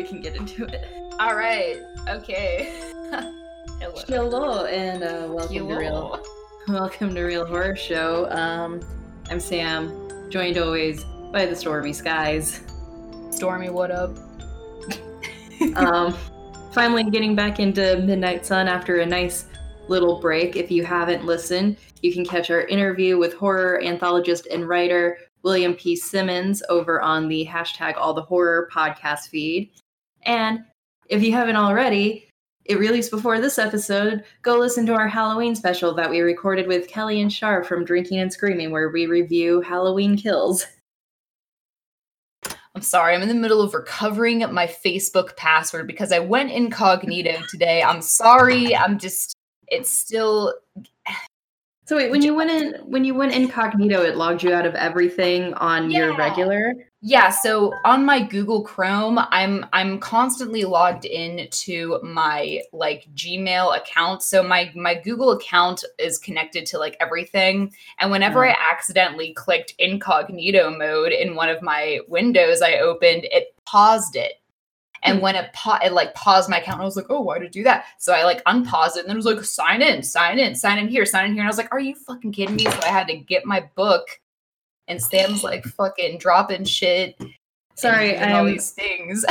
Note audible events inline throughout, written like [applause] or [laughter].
we can get into it. All right. Okay. [laughs] Hello. Hello, and uh, welcome Hello. to Real. [laughs] Welcome to Real Horror Show. Um, I'm Sam, joined always by the stormy skies. Stormy, what up? [laughs] um, finally getting back into Midnight Sun after a nice little break. If you haven't listened, you can catch our interview with horror anthologist and writer William P. Simmons over on the hashtag All the Horror podcast feed. And if you haven't already, it released before this episode. Go listen to our Halloween special that we recorded with Kelly and Shar from Drinking and Screaming, where we review Halloween kills. I'm sorry, I'm in the middle of recovering my Facebook password because I went incognito today. I'm sorry. I'm just, it's still so wait, when you went in when you went incognito, it logged you out of everything on yeah. your regular? Yeah, so on my Google Chrome, I'm I'm constantly logged in to my like Gmail account. So my my Google account is connected to like everything. And whenever mm. I accidentally clicked incognito mode in one of my windows I opened, it paused it and hmm. when it, pa- it like paused my account, I was like, oh, why did it do that? So I like unpaused it and then it was like, sign in, sign in, sign in here, sign in here. And I was like, are you fucking kidding me? So I had to get my book and Sam's like fucking dropping shit. Sorry, and all these things.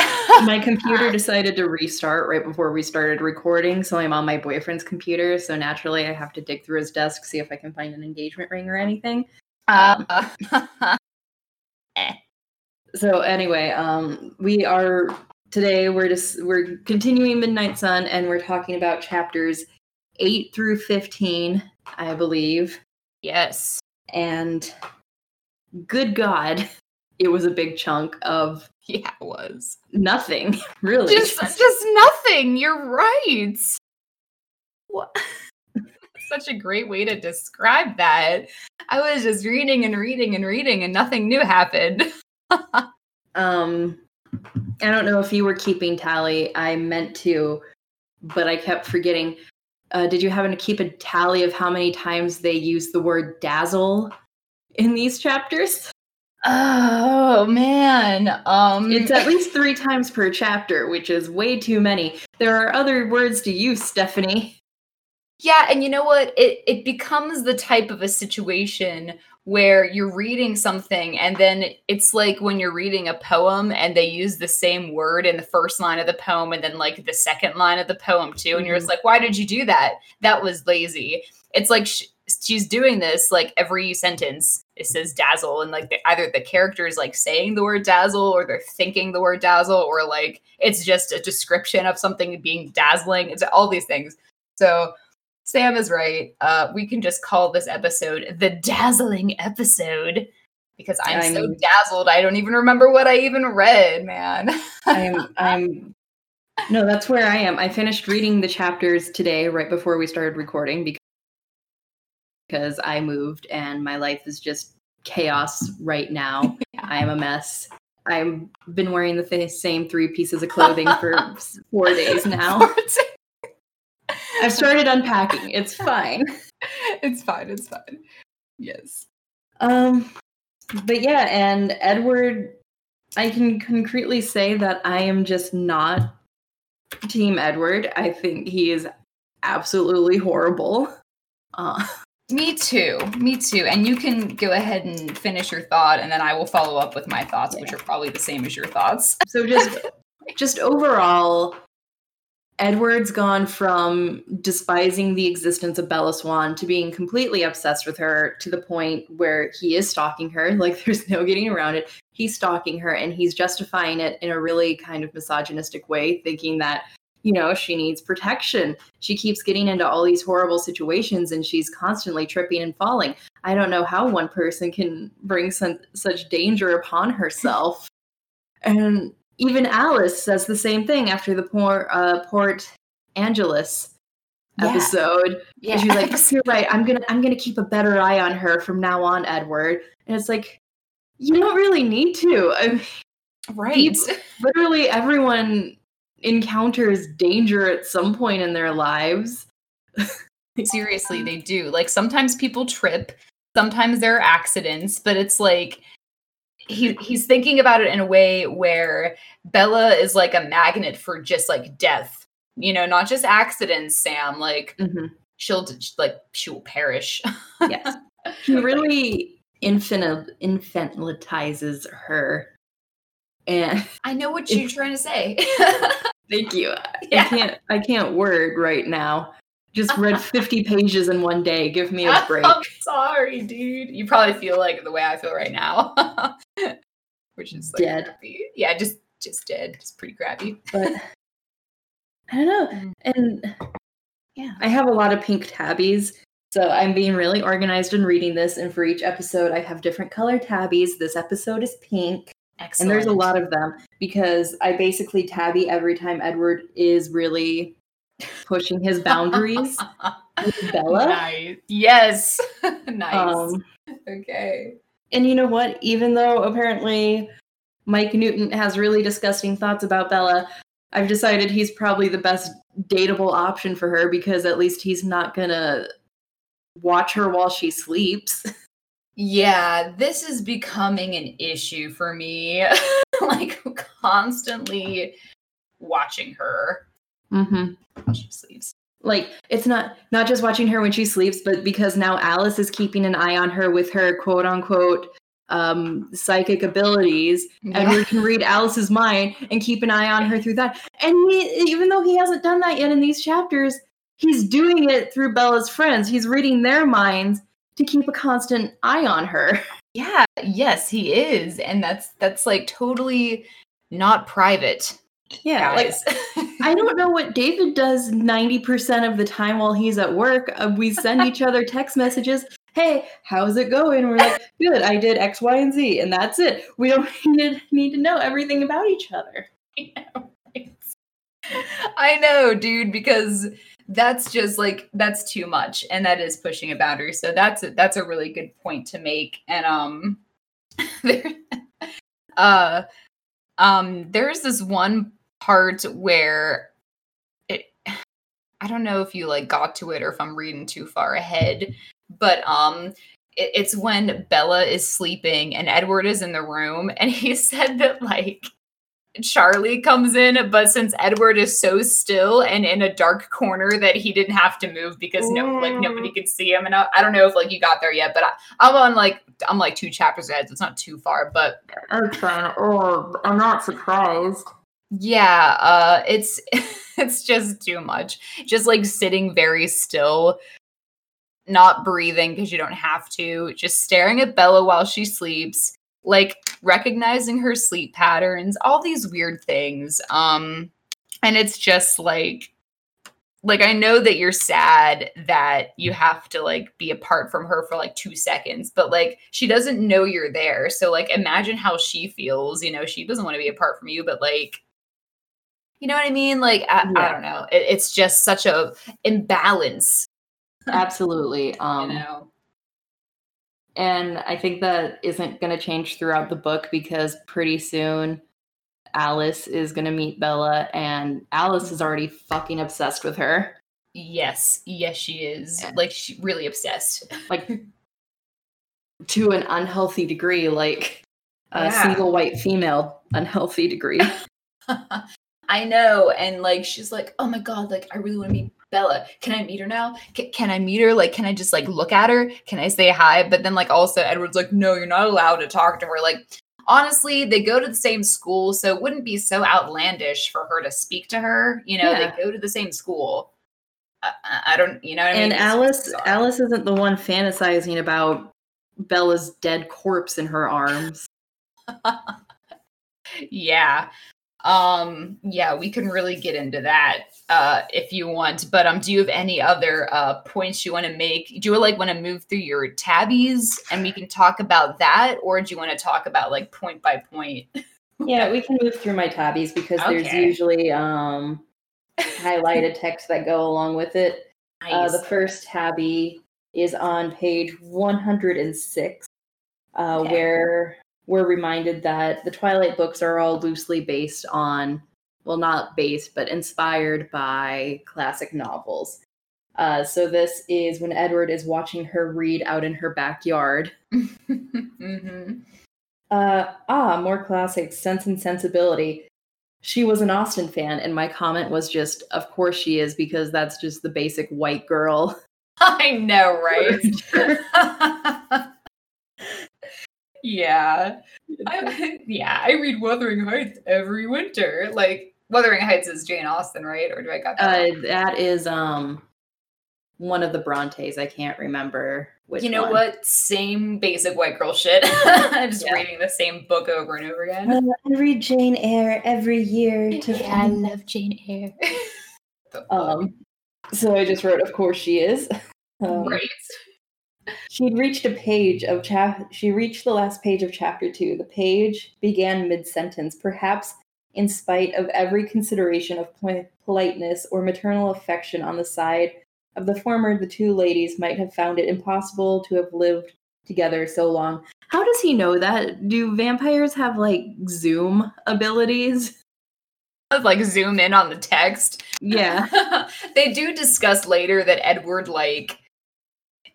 my [laughs] computer decided to restart right before we started recording, so I'm on my boyfriend's computer. So naturally, I have to dig through his desk, see if I can find an engagement ring or anything. Um, uh. [laughs] So anyway, um, we are today we're just we're continuing Midnight Sun and we're talking about chapters 8 through 15, I believe. Yes. And good god, [laughs] it was a big chunk of yeah, it was. Nothing, [laughs] really. Just just nothing. You're right. What such a great way to describe that. I was just reading and reading and reading and nothing new happened. [laughs] um I don't know if you were keeping tally. I meant to, but I kept forgetting. Uh, did you happen to keep a tally of how many times they use the word dazzle in these chapters? Oh man. Um it's at least 3 times per chapter, which is way too many. There are other words to use, Stephanie. Yeah, and you know what? It it becomes the type of a situation where you're reading something and then it's like when you're reading a poem and they use the same word in the first line of the poem and then like the second line of the poem too and you're just mm-hmm. like why did you do that? That was lazy. It's like sh- she's doing this like every sentence it says dazzle and like the, either the character is like saying the word dazzle or they're thinking the word dazzle or like it's just a description of something being dazzling it's all these things. So Sam is right. Uh, we can just call this episode the dazzling episode because I'm, I'm, so dazzled. I don't even remember what I even read, man. I'm, I'm, no, that's where I am. I finished reading the chapters today, right before we started recording, because because I moved and my life is just chaos right now. [laughs] yeah. I am a mess. I've been wearing the same three pieces of clothing for [laughs] four days now. I've started unpacking. It's fine. [laughs] it's fine. It's fine. Yes. Um, but yeah, and Edward, I can concretely say that I am just not Team Edward. I think he is absolutely horrible. Uh, [laughs] me too. Me too. And you can go ahead and finish your thought, and then I will follow up with my thoughts, yeah. which are probably the same as your thoughts. So just, [laughs] just overall, Edward's gone from despising the existence of Bella Swan to being completely obsessed with her to the point where he is stalking her. [laughs] Like, there's no getting around it. He's stalking her and he's justifying it in a really kind of misogynistic way, thinking that, you know, she needs protection. She keeps getting into all these horrible situations and she's constantly tripping and falling. I don't know how one person can bring some, such danger upon herself. And even Alice says the same thing after the Port, uh, Port Angeles episode. Yeah. And she's like, "You're right. I'm gonna I'm gonna keep a better eye on her from now on, Edward." And it's like, you don't really need to. I mean, right. People, [laughs] literally, everyone encounters danger at some point in their lives. Seriously, they do. Like sometimes people trip. Sometimes there are accidents, but it's like he he's thinking about it in a way where Bella is like a magnet for just like death. You know, not just accidents, Sam. Like Mhm. she'll like she will perish. Yes. He [laughs] really infinite infantilizes her. And I know what [laughs] you're trying to say. thank you. I [laughs] can't I can't word right now. Just read [laughs] 50 pages in one day. Give me a break. I'm sorry, dude. You probably feel like the way I feel right now. [laughs] Which is like Dead. crappy. Yeah, just just dead. It's pretty crappy. But I don't know. Mm. And Yeah. I have a lot of pink tabbies. So I'm being really organized in reading this. And for each episode, I have different color tabbies. This episode is pink. Excellent. And there's a lot of them because I basically tabby every time Edward is really pushing his boundaries [laughs] with Bella. Nice. Yes. [laughs] nice. Um, okay. and you know what? Even though apparently Mike Newton has really disgusting thoughts about Bella, I've decided he's probably the best dateable option for her because at least he's not gonna watch her while she sleeps. [laughs] Yeah, this is becoming an issue for me. like constantly watching her Mm-hmm. she sleeps. Like it's not not just watching her when she sleeps, but because now Alice is keeping an eye on her with her quote unquote um, psychic abilities. and we can read Alice's mind and keep an eye on her through that. And he, even though he hasn't done that yet in these chapters, he's doing it through Bella's friends. He's reading their minds to keep a constant eye on her. Yeah, yes, he is. And that's that's like totally not private. Yeah, like. [laughs] I don't know what David does 90% of the time while he's at work. Uh, we send each other text messages. Hey, how's it going? We're like, good, I did X, Y, and Z, and that's it. We don't [laughs] need to, need to know everything about each other. I know, dude, because that's just like that's too much and that is pushing a boundary. So that's a, that's a really good point to make. And um [laughs] there uh um there's this one part where it I don't know if you like got to it or if I'm reading too far ahead, but um it, it's when Bella is sleeping and Edward is in the room [laughs] and he said that like Charlie comes in, but since Edward is so still and in a dark corner that he didn't have to move because no, like nobody could see him. And I, I don't know if like you got there yet, but I, I'm on like I'm like two chapters ahead, so it's not too far. But Okay, oh, I'm not surprised. Yeah, uh, it's [laughs] it's just too much. Just like sitting very still, not breathing because you don't have to, just staring at Bella while she sleeps, like recognizing her sleep patterns, all these weird things. Um, and it's just like like I know that you're sad that you have to like be apart from her for like 2 seconds, but like she doesn't know you're there. So like imagine how she feels, you know, she doesn't want to be apart from you, but like you know what I mean? Like I, I don't know. It, it's just such a imbalance, Absolutely. [laughs] Um, you know. And I think that isn't going to change throughout the book because pretty soon Alice is going to meet Bella, and Alice is already fucking obsessed with her. Yes, yes she is. Yeah. Like she really obsessed. Like, [laughs] to an unhealthy degree, like a Yeah. single white female unhealthy degree. [laughs] I know. And like, she's like, oh my God, like, I really want to meet Bella. Can I meet her now? C- can I meet her? Like, can I just like look at her? Can I say hi? But then, like, also, Edward's like, no, you're not allowed to talk to her. Like, honestly, they go to the same school. So it wouldn't be so outlandish for her to speak to her. You know, Yeah. they go to the same school. I, I- don't, you know what I and mean? Alice. Alice isn't the one fantasizing about Bella's dead corpse in her arms. [laughs] yeah um yeah we can really get into that uh if you want but um do you have any other uh points you want to make do you like want to move through your tabbies and we can talk about that or do you want to talk about like point by point Yeah, we can move through my tabbies because there's usually um highlighted text that go along with it. Uh, the first tabby is on page 106, uh, Okay. where we're reminded that the Twilight books are all loosely based on, well, not based, but inspired by classic novels. Uh, so this is when Edward is watching her read out in her backyard. [laughs] hmm Uh, ah, more classics, Sense and Sensibility. She was an Austen fan, and my comment was just, of course she is, because that's just the basic white girl. [laughs] I know, right? [laughs] yeah. I, [laughs] yeah, I read Wuthering Heights every winter. Like Wuthering Heights is Jane Austen, right? Or do I got that? Uh, that is um one of the Brontes. I can't remember which. You know one. what? Same basic white girl shit. [laughs] I'm just Yeah. reading the same book over and over again. Uh, I read Jane Eyre every year to Yeah, I love Jane Eyre. [laughs] Um, so I just wrote, of course she is. Um, right. She'd reached a page of chap. She reached the last page of chapter two. The page began mid-sentence, perhaps in spite of every consideration of poli- politeness or maternal affection on the side of the former. The two ladies might have found it impossible to have lived together so long. How does he know that? Do vampires have like Zoom abilities? Like zoom in on the text. Yeah. [laughs] they do discuss later that Edward like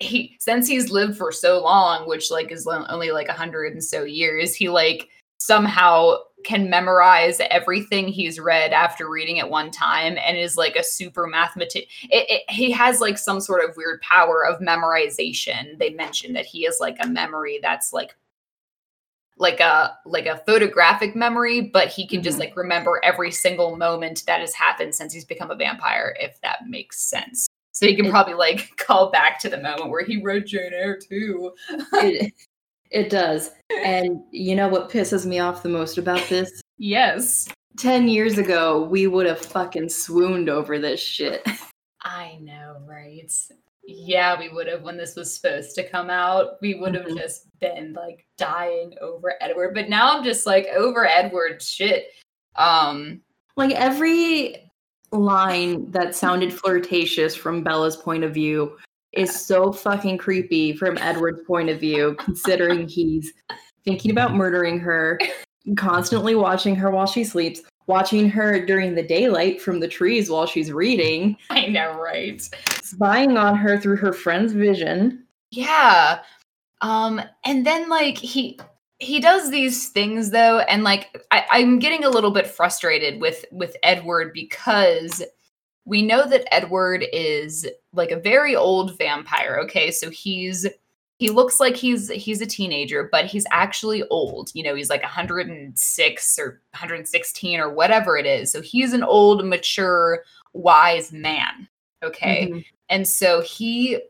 he since he's lived for so long, which like is only like a hundred and so years, he like somehow can memorize everything he's read after reading it one time and is like a super mathematician. He has like some sort of weird power of memorization. They mentioned that he is like a memory that's like like a like a photographic memory but he can just Mhm. like remember every single moment that has happened since he's become a vampire if that makes sense so he can It- probably like [laughs] call back to the moment where he read jane eyre too [laughs] it, it does. And you know what pisses me off the most about this? yes 10 years ago, we would have fucking swooned over this shit. [laughs] i know right yeah we would have when this was supposed to come out we would have Mhm. just been like dying over edward but now i'm just like over edward shit um Like every line that sounded flirtatious from Bella's point of view is so fucking creepy from Edward's point of view, considering [laughs] he's thinking about murdering her, constantly watching her while she sleeps, watching her during the daylight from the trees while she's reading, i know right spying on her through her friend's vision. Yeah. Um, and then like he he does these things though, and like I, I'm getting a little bit frustrated with with Edward because we know that Edward is like a very old vampire. Okay, so he's he looks like he's he's a teenager, but he's actually old. You know, he's like 106 or 116 or whatever it is. So he's an old, mature, wise man. Okay. Mhm. And so he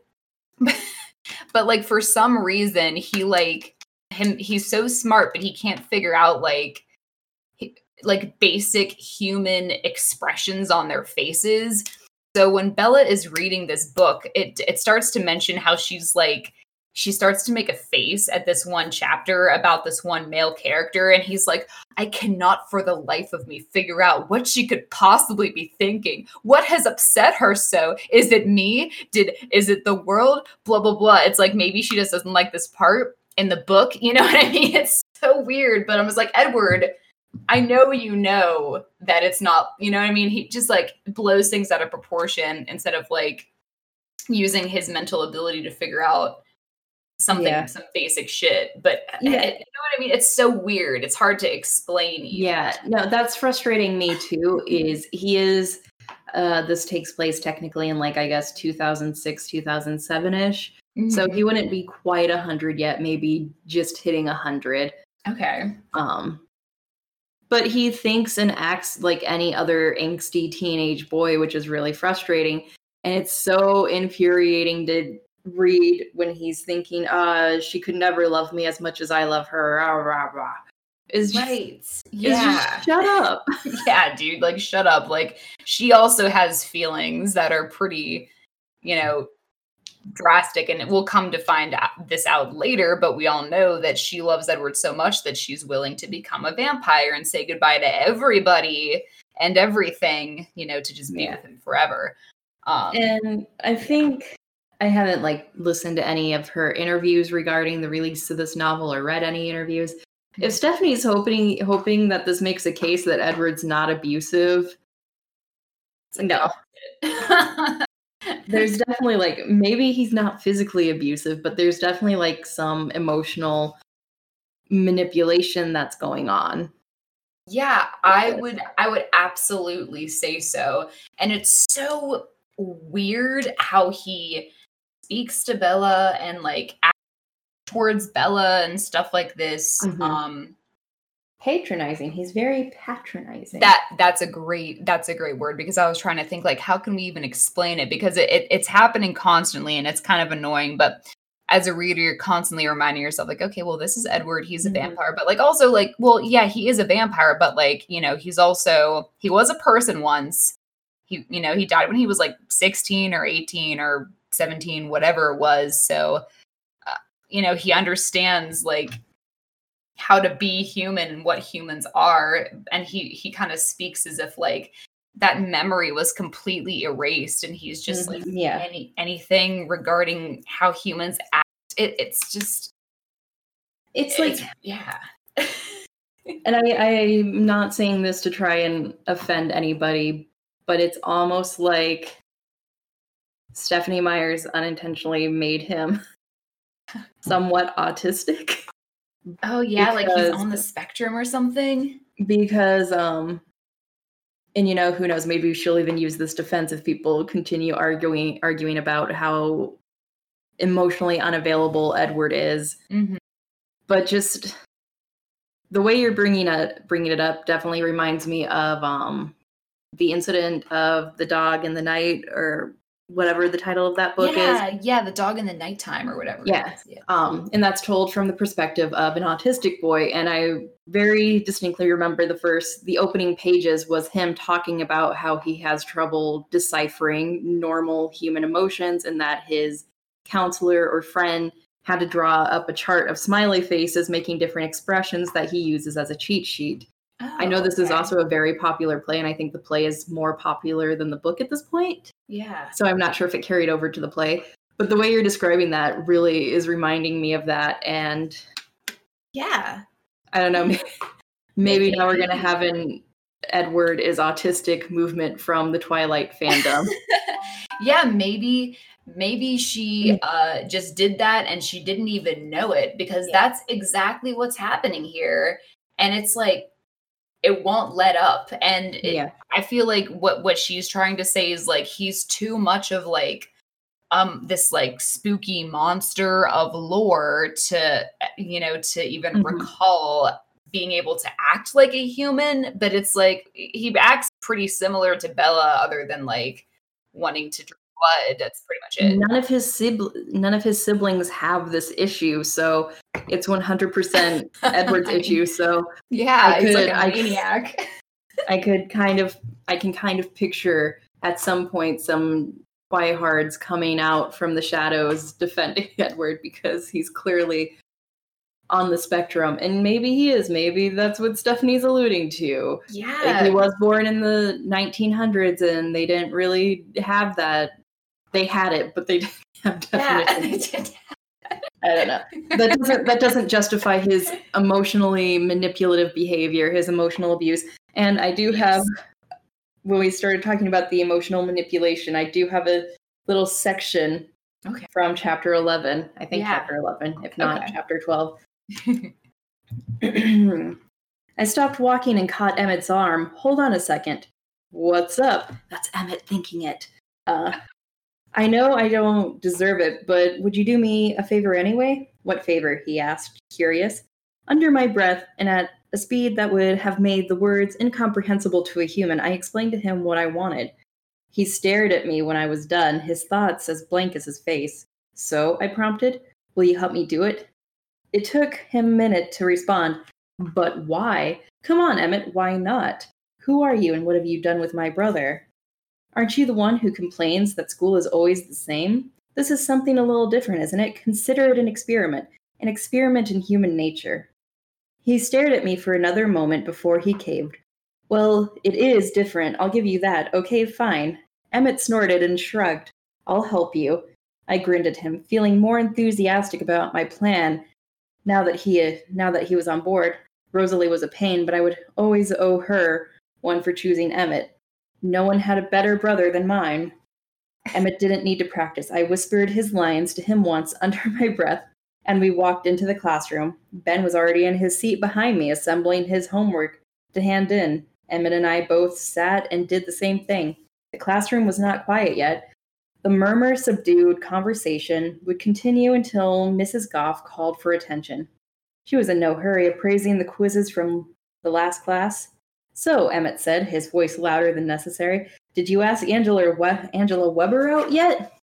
[laughs] but like for some reason he like him he's so smart but he can't figure out like like basic human expressions on their faces. So when Bella is reading this book, it it starts to mention how she's like she starts to make a face at this one chapter about this one male character and he's like I cannot for the life of me figure out what she could possibly be thinking. What has upset her so? Is it me? Did is it the world? Blah blah blah. It's like maybe she just doesn't like this part in the book. You know [laughs] what I mean? It's so weird. But I was like, Edward, I know you know that it's not, you know what I mean? He just like blows things out of proportion instead of like using his mental ability to figure out something, Yeah. some basic shit. But Yeah. you know what I mean? It's so weird. It's hard to explain. even. Yeah, no, that's frustrating me too. Is he is uh this takes place technically in like I guess 2006, 2007 ish. So Mhm. he wouldn't be quite a hundred yet, maybe just hitting a hundred. okay. Um, but he thinks and acts like any other angsty teenage boy, which is really frustrating. And it's so infuriating to read when he's thinking, uh, she could never love me as much as I love her. Rah, rah, rah. Is just, Right. Yeah. just shut up. [laughs] yeah, dude, like shut up. Like she also has feelings that are pretty, you know, drastic and we'll come to find out this out later, but we all know that she loves Edward so much that she's willing to become a vampire and say goodbye to everybody and everything, you know, to just be Yeah. with him forever. Um And I think I haven't like listened to any of her interviews regarding the release of this novel or read any interviews. If Stephanie's hoping hoping that this makes a case that Edward's not abusive, no. [laughs] There's [laughs] definitely like maybe he's not physically abusive, but there's definitely like some emotional manipulation that's going on. Yeah, I would I would absolutely say so. And it's so weird how he speaks to Bella and like towards Bella and stuff like this. Mhm. Um Patronizing. He's very patronizing. that that's a great that's a great word because I was trying to think like how can we even explain it because it, it it's happening constantly and it's kind of annoying but as a reader you're constantly reminding yourself like okay well this is Edward he's a Mhm. vampire but like also like well yeah he is a vampire but like you know he's also he was a person once he you know he died when he was like 16 or 18 or 17 whatever it was so uh, you know he understands like how to be human and what humans are. And he he kind of speaks as if like that memory was completely erased and he's just like Mhm, yeah. any anything regarding how humans act. It, it's just It's like it's- yeah. [laughs] And I, I'm not saying this to try and offend anybody, but it's almost like Stephanie Myers unintentionally made him [laughs] somewhat autistic oh yeah like he's on the spectrum or something because um and you know who knows maybe she'll even use this defense if people continue arguing arguing about how emotionally unavailable Edward is Mhm. but just the way you're bringing it bringing it up definitely reminds me of um the incident of the dog in the night or whatever the title of that book is. Yeah yeah the dog in the nighttime or whatever Yeah. yeah. Um, and that's told from the perspective of an autistic boy and i very distinctly remember the first the opening pages was him talking about how he has trouble deciphering normal human emotions and that his counselor or friend had to draw up a chart of smiley faces making different expressions that he uses as a cheat sheet i know Oh, this is also a very popular play and i think the play is more popular than the book at this point yeah so I'm not sure if it carried over to the play. But the way you're describing that really is reminding me of that. And yeah I don't know, [laughs] maybe now we're going to have an Edward is autistic movement from the Twilight fandom. [laughs] yeah maybe maybe she uh just did that and she didn't even know it because Yeah. that's exactly what's happening here and it's like it won't let up and it, yeah. i feel like what what she's trying to say is like he's too much of like um this like spooky monster of lore to you know to even Mhm. recall being able to act like a human but it's like he acts pretty similar to bella other than like wanting to drink blood that's pretty much it None of his sibl- none of his siblings have this issue, so it's 100% Edward's [laughs] issue. So yeah I he's like could- maniac [laughs] I could kind of I can kind of picture at some point some Twihards coming out from the shadows defending [laughs] Edward because he's clearly on the spectrum. And maybe he is. Maybe that's what Stephanie's alluding to. Like, yeah he was born in the 1900s and they didn't really have that. They had it, but they [laughs] didn't have yeah [laughs] definition. I don't know. That doesn't that doesn't justify his [laughs] emotionally manipulative behavior, his emotional abuse. And I do have when we started talking about the emotional manipulation, I do have a little section Okay. from chapter 11. I think Yeah. chapter 11, if not Okay. chapter 12. [clears throat] I stopped walking and caught Emmett's arm. Hold on a second. What's up? That's Emmett thinking it. Uh, I know I don't deserve it, but would you do me a favor anyway? What favor? He asked, curious. Under my breath and at a speed that would have made the words incomprehensible to a human, I explained to him what I wanted. He stared at me when I was done, his thoughts as blank as his face. So, I prompted, Will you help me do it? It took him a minute to respond. But why? Come on, Emmett, why not? Who are you and what have you done with my brother? Aren't you the one who complains that school is always the same? This is something a little different, isn't it? Consider it an experiment, an experiment in human nature. He stared at me for another moment before he caved. Well, it is different, I'll give you that. Okay, fine. Emmett snorted and shrugged. I'll help you. I grinned at him, feeling more enthusiastic about my plan now that he uh, now that he was on board. Rosalie was a pain, but I would always owe her one for choosing Emmett. No one had a better brother than mine. Emmett didn't need to practice. I whispered his lines to him once [laughs] under my breath, and we walked into the classroom. Ben was already in his seat behind me, assembling his homework to hand in. Emmett and I both sat and did the same thing. The classroom was not quiet yet. The murmur subdued conversation would continue until Mrs. Goff called for attention. She was in no hurry appraising the quizzes from the last class. So, Emmett said, his voice louder than necessary, did you ask Angela, we- Angela Weber out yet?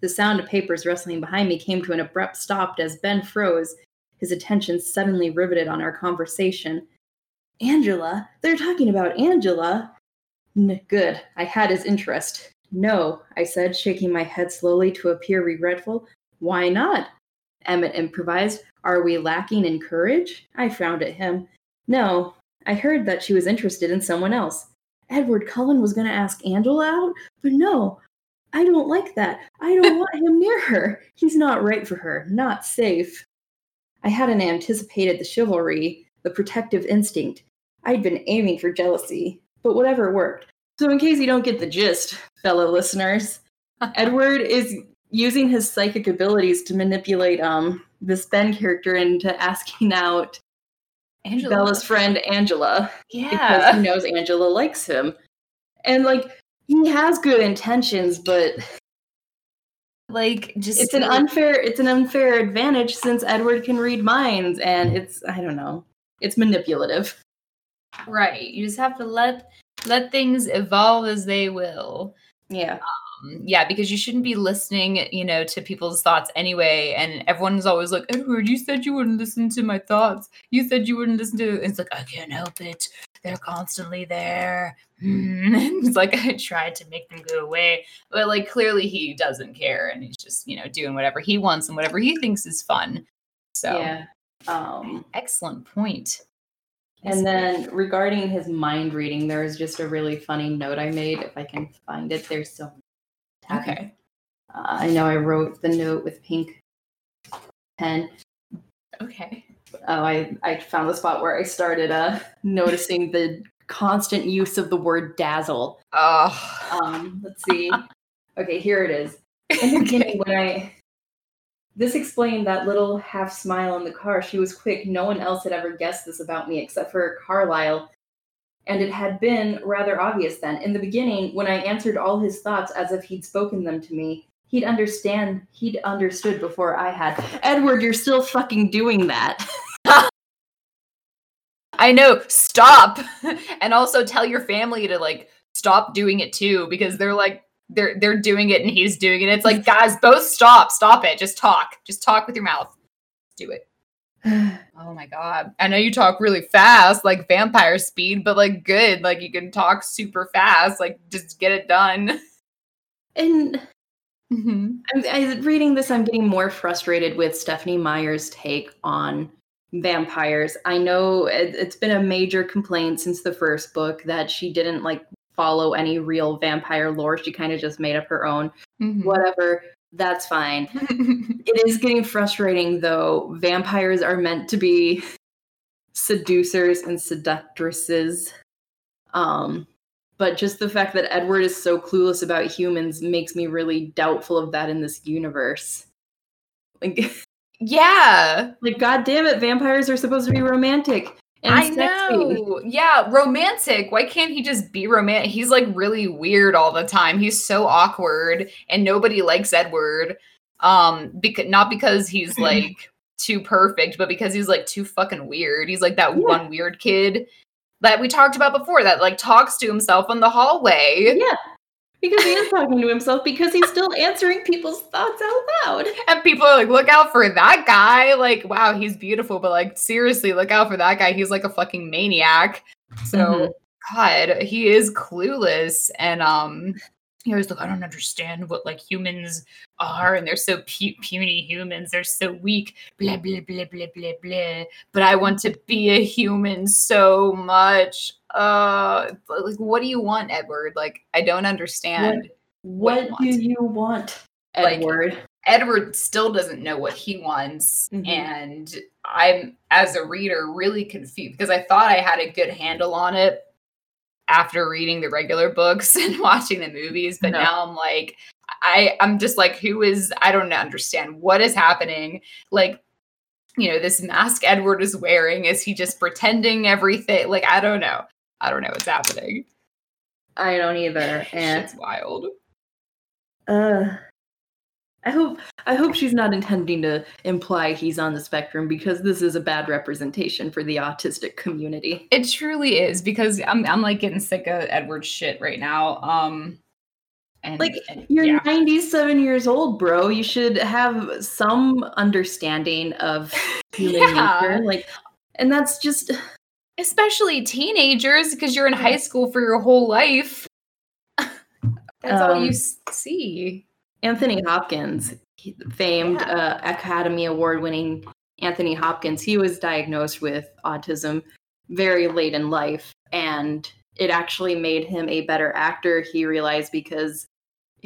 The sound of papers rustling behind me came to an abrupt stop as Ben froze, his attention suddenly riveted on our conversation. Angela? They're talking about Angela? N- good. I had his interest. No, I said, shaking my head slowly to appear regretful. Why not? Emmett improvised. Are we lacking in courage? I frowned at him. No, I heard that she was interested in someone else. Edward Cullen was going to ask Angela out, but no, I don't like that. I don't [laughs] want him near her. He's not right for her, not safe. I hadn't anticipated the chivalry, the protective instinct. I'd been aiming for jealousy, but whatever worked. So, in case you don't get the gist, fellow listeners, [laughs] Edward is using his psychic abilities to manipulate um this Ben character into asking [laughs] out Angela. Bella's friend Angela Yeah. because he knows Angela likes him. And like he has good intentions, but Like just it's an unfair it's an unfair advantage since Edward can read minds and it's I don't know. It's manipulative. right. You just have to let let things evolve as they will. Yeah. Um, yeah, because you shouldn't be listening, you know, to people's thoughts anyway. And everyone's always like, Edward, you said you wouldn't listen to my thoughts. You said you wouldn't listen to. It's like I can't help it. They're constantly there. Hmm. [laughs] it's like I tried to make them go away, but like clearly he doesn't care, and he's just you know doing whatever he wants and whatever he thinks is fun. So Yeah. Um excellent point. and then regarding his mind reading, there was just a really funny note I made. If I can find it, there's so okay, Uh, I know I wrote the note with pink pen. okay. Oh, I, I found the spot where I started uh, noticing the constant use of the word dazzle. Oh, Um, let's see. [laughs] Okay, here it is. In the beginning, when I this explained that little half smile in the car. She was quick. No one else had ever guessed this about me except for Carlisle. And it had been rather obvious then. In the beginning, when I answered all his thoughts as if he'd spoken them to me, he'd understand he'd understood before I had. Edward, you're still fucking doing that. [laughs] I know. Stop. [laughs] and also tell your family to like stop doing it too because they're like they're they're doing it and he's doing it. It's like guys, both stop. Stop it. Just talk. Just talk with your mouth. Do it. Oh my god. I know you talk really fast, like vampire speed, but like good. Like you can talk super fast. Like just get it done. and Mhm. I'm, I, reading this, I'm getting more frustrated with Stephanie Meyer's take on vampires. I know it, it's been a major complaint since the first book that she didn't like follow any real vampire lore. She kind of just made up her own. Mhm. Whatever, that's fine. [laughs] It is getting frustrating though. Vampires are meant to be seducers and seductresses. Um, but just the fact that Edward is so clueless about humans makes me really doubtful of that in this universe. Like, [laughs] yeah. like God damn it, vampires are supposed to be romantic I sexy. know. Yeah, romantic. Why can't he just be romantic? He's like really weird all the time. He's so awkward and nobody likes Edward. Um because not because he's [laughs] like too perfect, but because he's like too fucking weird. He's like that Yeah. one weird kid that we talked about before that like talks to himself in the hallway. Yeah. Because he is talking to himself because he's still answering people's thoughts out loud. And people are like, look out for that guy. Like, wow, he's beautiful, but like seriously, look out for that guy. He's like a fucking maniac. So Mhm. God, he is clueless, and um, he always like, I don't understand what like humans are, and they're so pu- puny humans. They're so weak. Blah blah blah blah blah blah. But I want to be a human so much. Uh, like, what do you want, Edward? Like, I don't understand. What, What do you you want, Like- Edward? Edward still doesn't know what he wants, Mhm. and I'm, as a reader, really confused because I thought I had a good handle on it after reading the regular books [laughs] and watching the movies, but No. now I'm like, I I'm just like, who is? I don't understand what is happening. Like, you know, this mask Edward is wearing. Is he just pretending everything? Like, I don't know. I don't know what's happening. I don't either. [laughs] And it's wild. Uh, I hope I hope she's not intending to imply he's on the spectrum because this is a bad representation for the autistic community. It truly is because I'm I'm like getting sick of Edward's shit right now. Um and, like and, you're yeah. 97 years old, bro. You should have some understanding of [laughs] human yeah. nature. Like and that's just especially teenagers because you're in high school for your whole life. [laughs] that's um, all you see. Anthony Hopkins, famed yeah. uh, Academy Award winning Anthony Hopkins, he was diagnosed with autism very late in life. And it actually made him a better actor, he realized, because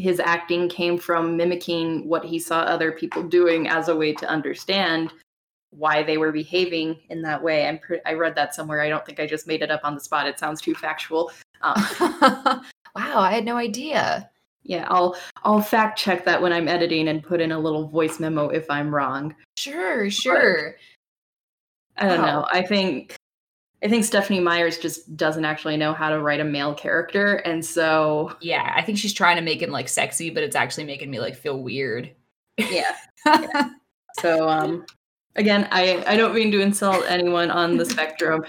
his acting came from mimicking what he saw other people doing as a way to understand why they were behaving in that way. I'm pre- I read that somewhere. I don't think I just made it up on the spot. It sounds too factual. Um, [laughs] wow, I had no idea. Yeah, I'll I'll fact check that when I'm editing and put in a little voice memo if I'm wrong. Sure, sure. But I don't wow. know. I think I think Stephanie Meyers just doesn't actually know how to write a male character, and so yeah, I think she's trying to make him like sexy, but it's actually making me like feel weird. Yeah. yeah. [laughs] So um, again, I I don't mean to insult anyone on the spectrum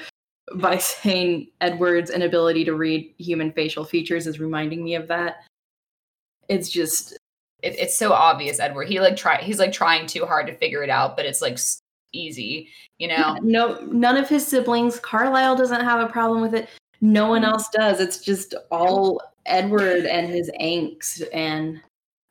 by saying Edward's inability to read human facial features is reminding me of that it's just it, it's so obvious edward he like try he's like trying too hard to figure it out but it's like easy you know yeah, no none of his siblings carlisle doesn't have a problem with it no one mm-hmm. else does it's just all edward and his angst and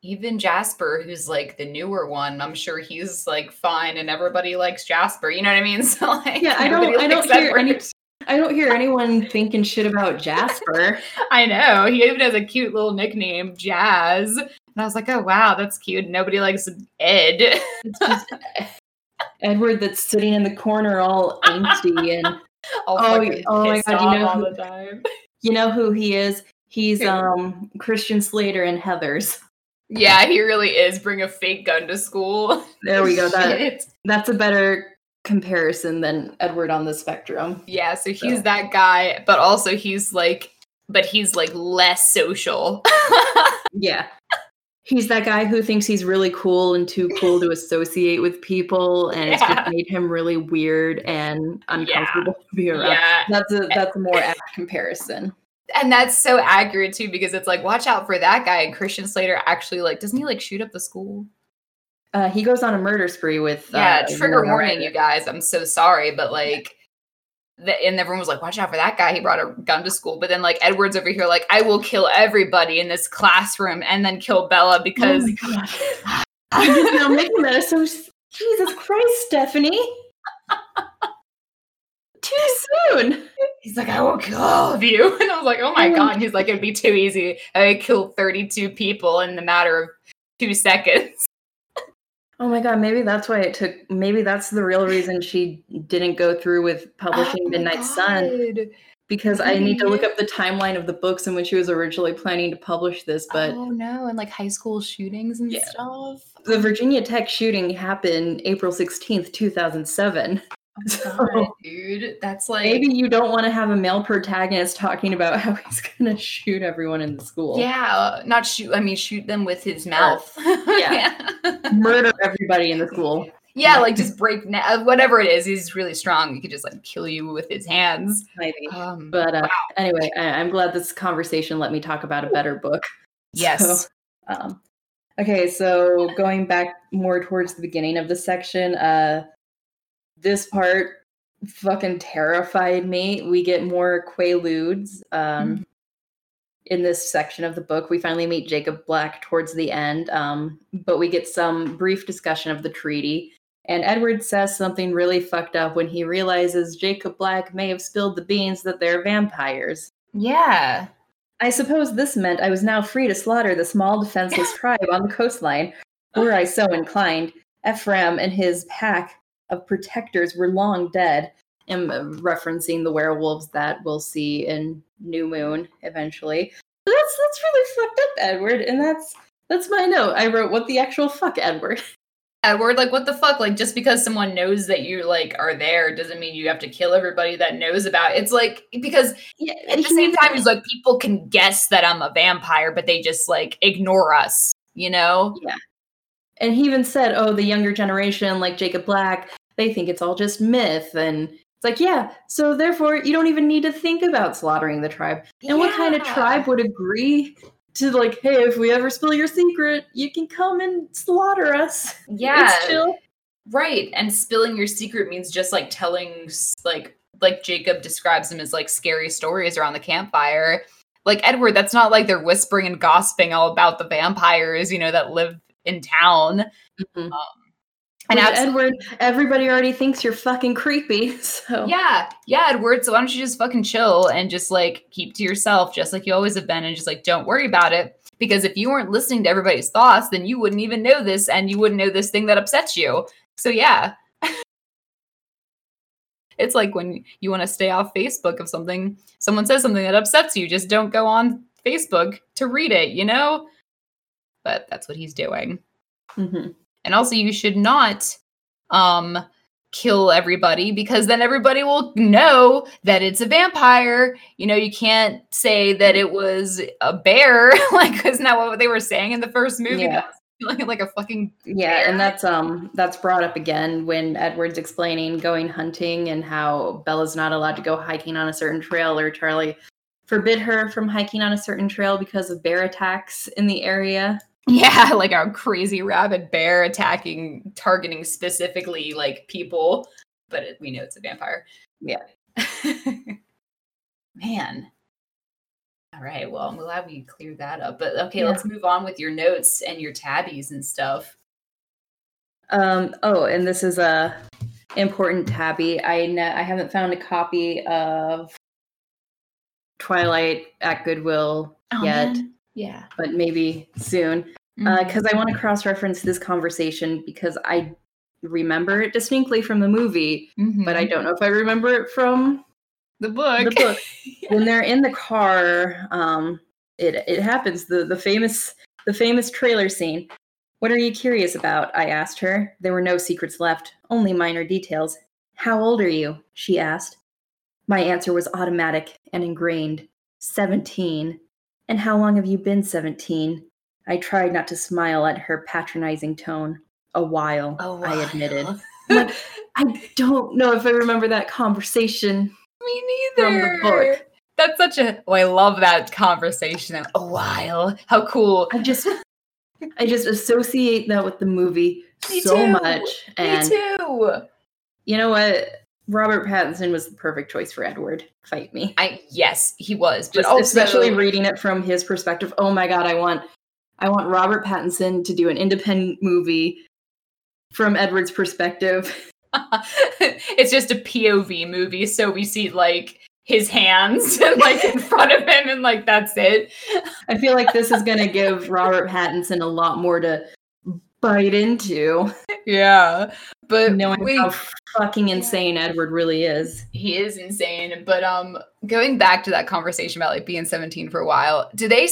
even jasper who's like the newer one i'm sure he's like fine and everybody likes jasper you know what i mean [laughs] so like yeah i don't i don't hear any I don't hear [laughs] anyone thinking shit about Jasper. [laughs] I know. He even has a cute little nickname, Jazz. And I was like, oh, wow, that's cute. Nobody likes Ed. It's just Edward that's sitting in the corner all [laughs] angsty and oh, oh my god, you know all who, the time. [laughs] You know who he is? He's um Christian Slater and Heathers. Yeah, he really is. Bring a fake gun to school. [laughs] There we go. That, that's a better comparison than Edward on the spectrum. Yeah, so he's so. that guy, but also he's like, but he's like less social. yeah. He's that guy who thinks he's really cool and too cool to associate with people, and yeah. it's just [laughs] made him really weird and uncomfortable yeah. to be around. Yeah. That's a that's a more apt comparison. And that's so accurate too, because it's like, watch out for that guy. And Christian Slater actually like, doesn't he like shoot up the school? Uh, he goes on a murder spree with. Yeah, uh, trigger warning, you guys. I'm so sorry, but like, and everyone was like, "Watch out for that guy. He brought a gun to school." But then, like, Edward's over here, like, "I will kill everybody in this classroom and then kill Bella oh because." Oh I'm just now making that so. Jesus Christ, Stephanie! Too soon. He's like, I will kill all of you. [laughs] And I was like, oh my oh God. he's like, it'd be too easy. I killed 32 people in the matter of two seconds. Oh my god, maybe that's why it took maybe that's the real reason she didn't go through with publishing oh Midnight god. Sun. Because I need to look up the timeline of the books and when she was originally planning to publish this, but Oh no, and like high school shootings and yeah. stuff. The Virginia Tech shooting happened April 16th, 2007. Oh [laughs] God, dude, that's like maybe you don't want to have a male protagonist talking about [laughs] how he's gonna shoot everyone in the school. Yeah, not shoot. I mean, shoot them with his mouth. [laughs] yeah, murder everybody in the school. Yeah, like just break na- whatever it is. He's really strong. He could just like kill you with his hands. Maybe. Um, but uh, wow. anyway, I- am glad this conversation let me talk about a better book. Yes. So, um, okay, so going back more towards the beginning of the section, uh, this part fucking terrified me. We get more Quileutes um, mm-hmm. in this section of the book. We finally meet Jacob Black towards the end, um, but we get some brief discussion of the treaty. And Edward says something really fucked up when he realizes Jacob Black may have spilled the beans that they're vampires. Yeah. I suppose this meant I was now free to slaughter the small defenseless [laughs] tribe on the coastline, were I so inclined. Ephraim and his pack of protectors were long dead. I'm uh, referencing the werewolves that we'll see in New Moon eventually. But that's that's really fucked up, Edward, and that's That's my note. I wrote, "What the actual fuck, Edward." [laughs] Edward, like, what the fuck? Like, just because someone knows that you like are there doesn't mean you have to kill everybody that knows about. It. It's like because Yeah, at the same time, he's like people can guess that I'm a vampire, but they just like ignore us. You know? Yeah. And he even said, "Oh, the younger generation, like Jacob Black, they think it's all just myth." And it's like, yeah, so therefore, you don't even need to think about slaughtering the tribe. And what kind of tribe would agree to like, hey, if we ever spill your secret, you can come and slaughter us? Yeah. It's chill. Right. And spilling your secret means just like telling like like Jacob describes them as like scary stories around the campfire. Like Edward, that's not like they're whispering and gossiping all about the vampires, you know, that live in town. Mhm. Um, and Edward, everybody already thinks you're fucking creepy. [laughs] So yeah, yeah, Edward. So why don't you just fucking chill and just like keep to yourself, just like you always have been, and just like don't worry about it. Because if you weren't listening to everybody's thoughts, then you wouldn't even know this, and you wouldn't know this thing that upsets you. So yeah. [laughs] it's like when you want to stay off Facebook if something someone says something that upsets you, just don't go on Facebook to read it, you know? But that's what he's doing. Mhm. And also you should not um kill everybody because then everybody will know that it's a vampire. You know, you can't say that it was a bear. [laughs] like isn't that what they were saying in the first movie? Yeah. Like, like a fucking Yeah, Bear. and that's um that's brought up again when Edward's explaining going hunting and how Bella's not allowed to go hiking on a certain trail or Charlie forbid her from hiking on a certain trail because of bear attacks in the area. Yeah, [laughs] like a crazy rabid bear attacking, targeting specifically like people, but it, we know it's a vampire. Yeah. [laughs] Man. All right. Well, I'm glad we cleared that up. But okay, Yeah. let's move on with your notes and your tabbies and stuff. Um oh, and this is a important tabby. I ne- I haven't found a copy of Twilight at Goodwill yet, Yeah. but maybe soon. Uh, mm-hmm. Because I want to cross reference this conversation because I remember it distinctly from the movie, mm-hmm. but I don't know if I remember it from the book. the book. [laughs] when they're in the car. Um, it it happens the the famous the famous trailer scene. What are you curious about? I asked her. There were no secrets left, only minor details. How old are you? She asked. My answer was automatic and ingrained. Seventeen. And how long have you been seventeen? I tried not to smile at her patronizing tone. A while, Oh, I admitted. Like, [laughs] I don't know if I remember that conversation. Me neither. from the book. That's such a. Oh, I love that conversation. A while. How cool. I just I just associate that with the movie Me so too. much. And Me too. you know what? Robert Pattinson was the perfect choice for Edward. Fight me. I yes, he was, but also especially reading it from his perspective. Oh my god, I want I want Robert Pattinson to do an independent movie from Edward's perspective. [laughs] [laughs] it's just a POV movie, so we see like his hands [laughs] like in front of him, and like that's it. I feel like this is gonna give Robert Pattinson a lot more to bite into, Yeah, but knowing wait, how fucking insane Edward really is. he is insane. But um, going back to that conversation about like being seventeen for a while, do they?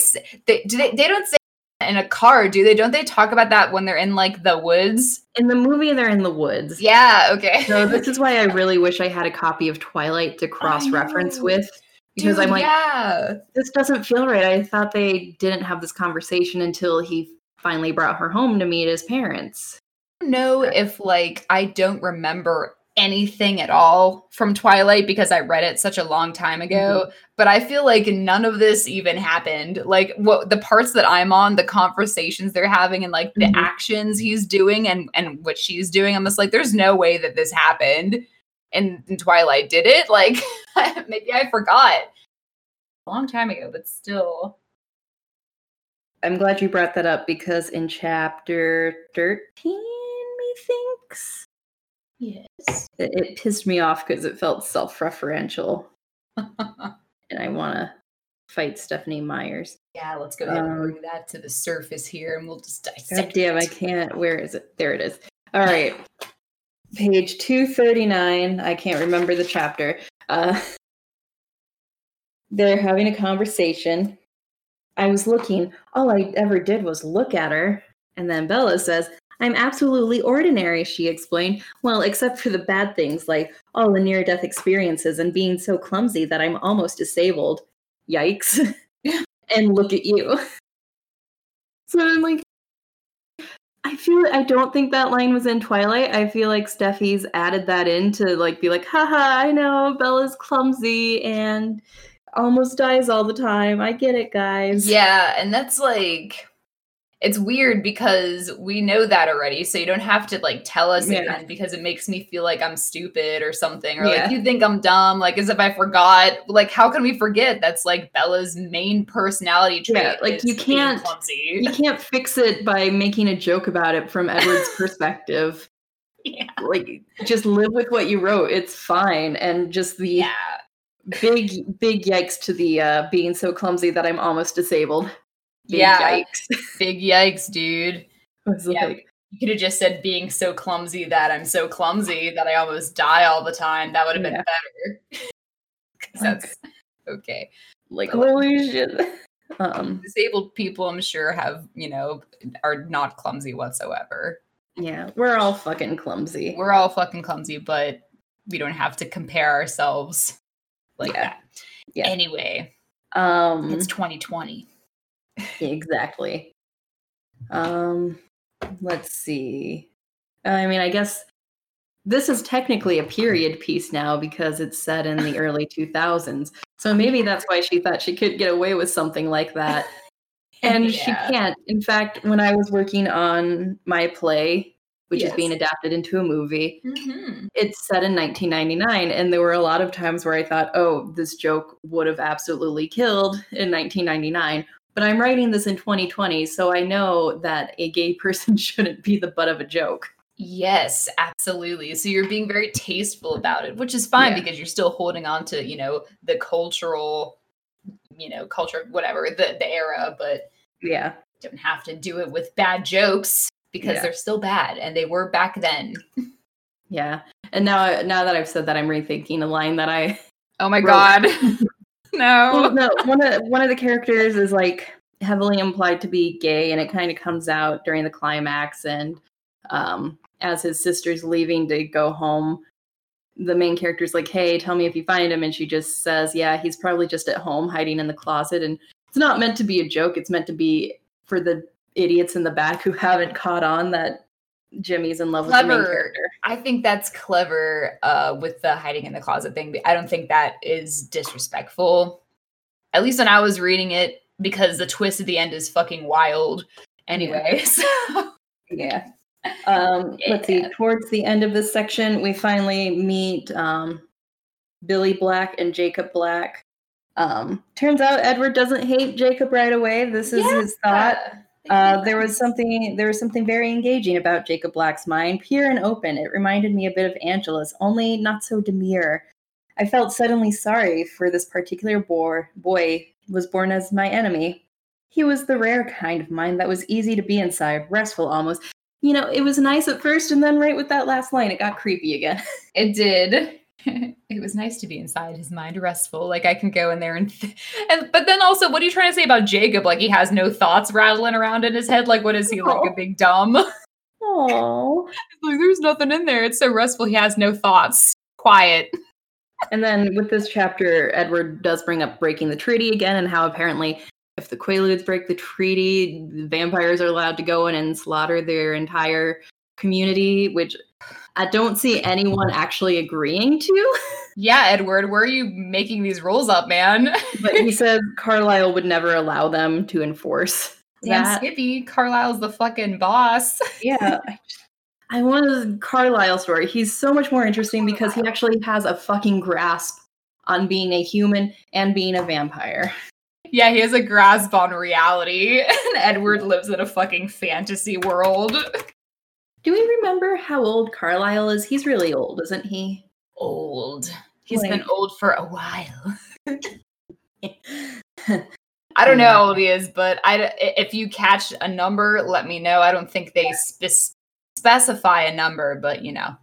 They do they? They don't say in a car, do they? Don't they talk about that when they're in like the woods? In the movie, they're in the woods. Yeah. Okay. So this is why I really wish I had a copy of Twilight to [laughs] cross-reference with because Dude, I'm like, yeah. this doesn't feel right. I thought they didn't have this conversation until he finally brought her home to meet his parents. Know if like I don't remember anything at all from Twilight because I read it such a long time ago, but I feel like none of this even happened. Like what the parts that I'm on, the conversations they're having and like the Mhm. actions he's doing and and what she's doing, I'm just like there's no way that this happened. And in Twilight did it? [laughs] Like [laughs] maybe I forgot. A long time ago, but still. I'm glad you brought that up because in chapter 13, methinks, Yes. it, it pissed me off because it felt self-referential [laughs] and I want to fight Stephenie Meyers. Yeah, let's go ahead and Um, bring that to the surface here and we'll just dissect God damn, I can't. Where is it? There it is. All right. Page 239. I can't remember the chapter. Uh, [laughs] they're having a conversation. I was looking. All I ever did was look at her. And then Bella says, I'm absolutely ordinary, she explained. Well, except for the bad things like all the near death experiences and being so clumsy that I'm almost disabled. Yikes. [laughs] and look at you. So I'm like, I feel I don't think that line was in Twilight. I feel like Steffi's added that in to like be like, haha, I know Bella's clumsy and almost dies all the time. I get it, guys. Yeah, and that's like it's weird because we know that already so you don't have to like tell us Yeah. again because it makes me feel like i'm stupid or something or like you think i'm dumb like as if i forgot like how can we forget that's like bella's main personality trait Yeah, like, you can't- You can't fix it by making a joke about it from Edward's [laughs] perspective. yeah Like just live with what you wrote. It's fine. And just the yeah big big yikes to the uh being so clumsy that I'm almost disabled. Big yeah yikes. [laughs] big yikes dude was Yeah, like, you could have just said being so clumsy that i'm so clumsy that i almost die all the time that would have been Yeah. better [laughs] that's okay like But, holy shit. Um disabled people i'm sure have you know are not clumsy whatsoever yeah, we're all fucking clumsy. we're all fucking clumsy but we don't have to compare ourselves like Yeah. that Yeah. anyway Um it's 2020 exactly. Um let's see. I mean, I guess this is technically a period piece now because it's set in the early [laughs] 2000s. So maybe that's why she thought she could get away with something like that. And she can't. In fact, when I was working on my play, which Yes. is being adapted into a movie, Mhm. it's set in 1999 and there were a lot of times where i thought oh this joke would have absolutely killed in 1999 but i'm writing this in 2020 so i know that a gay person [laughs] shouldn't be the butt of a joke Yes, absolutely. So you're being very tasteful about it, which is fine Yeah. because you're still holding on to, you know, the cultural, you know, culture, whatever, the, the era, but yeah don't have to do it with bad jokes because Yeah. they're still bad and they were back then. yeah and now now that i've said that i'm rethinking a line that i Oh my Wrote. god. [laughs] well, no. no one of one of the characters is like heavily implied to be gay and it kind of comes out during the climax and um as his sister's leaving to go home the main character's like hey tell me if you find him and she just says yeah he's probably just at home hiding in the closet and it's not meant to be a joke it's meant to be for the idiots in the back who haven't caught on that jimmy's in love with the main character I think that's clever uh, with the hiding in the closet thing. I don't think that is disrespectful. At least when I was reading it, because the twist at the end is fucking wild. Anyway, [laughs] so Yeah. Um, Let's see. Towards the end of this section, we finally meet um, Billy Black and Jacob Black. Um, turns out Edward doesn't hate Jacob right away. This is his thought. Uh, there was something there was something very engaging about Jacob Black's mind, pure and open. It reminded me a bit of Angela's, only not so demure. I felt suddenly sorry for this particular boy. Boy was born as my enemy. He was the rare kind of mind that was easy to be inside, restful almost. You know, it was nice at first, and then right with that last line, it got creepy again. [laughs] It did. [laughs] it was nice to be inside his mind, restful. Like I can go in there and, [laughs] th- and but then also, what are you trying to say about Jacob? Like he has no thoughts rattling around in his head. Like what is he like a big dumb? [laughs] like Oh. there's nothing in there. It's so restful. He has no thoughts. Quiet. And then with this chapter, Edward does bring up breaking the treaty again and how apparently if the Quileutes break the treaty, the vampires are allowed to go in and slaughter their entire community, which I don't see anyone actually agreeing to. Yeah, Edward, where are you making these rules up, man? [laughs] But he says Carlisle would never allow them to enforce Damn that. Skippy, Carlisle's the fucking boss. [laughs] Yeah. I, want a Carlisle story. He's so much more interesting because he actually has a fucking grasp on being a human and being a vampire. yeah, he has a grasp on reality, [laughs] and Edward lives in a fucking fantasy world. Do we remember how old Carlisle is? He's really old, isn't he? Old. He's been old for a while. [laughs] [laughs] I don't know how old he is, but I if you catch a number, let me know. I don't think they spe- specify a number, but you know,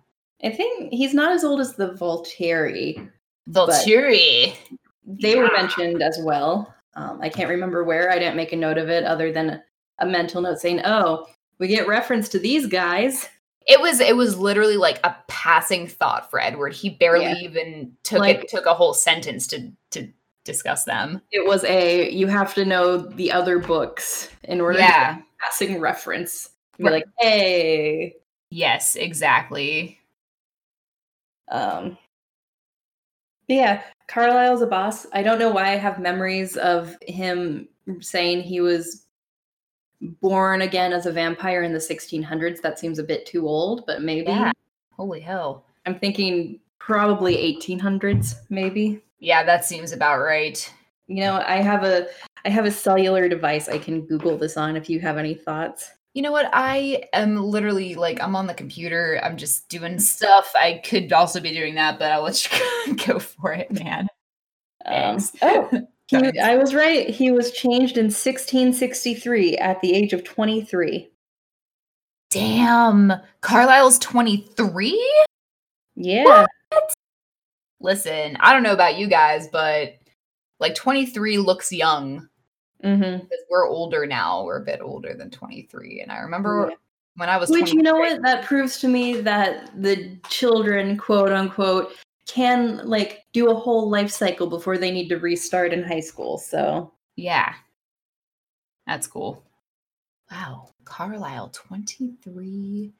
I think he's not as old as the Volturi. Volturi. They were mentioned as well. Um, I can't remember where. I didn't make a note of it other than a mental note saying, "Oh, we get reference to these guys." It was it was literally like a passing thought for Edward. He barely Yeah. even took Like- it took a whole sentence to to discuss them. It was a you have to know the other books in order to Yeah. passing reference. Be Right. like, hey, Yes, exactly. um, yeah, Carlisle's a boss. I don't know why I have memories of him saying he was born again as a vampire in the 1600s. That seems a bit too old, but maybe Yeah. Holy hell. I'm thinking probably 1800s, maybe. Yeah, that seems about right. You know, I have a I have a cellular device I can Google this on if you have any thoughts. You know what? I am literally like I'm on the computer. I'm just doing stuff. I could also be doing that, but I'll let you [laughs] go for it, man. Um, Thanks. oh, [laughs] he, I was right. He was changed in 1663 at the age of 23. Damn. Carlisle's 23? Yeah. Listen, I don't know about you guys, but like 23 looks young Mm-hmm. we're older now. We're a bit older than 23. And I remember when I was Which you know what? That proves to me that the children, quote unquote, can like do a whole life cycle before they need to restart in high school. So Yeah. That's cool. Wow. Carlisle, 23.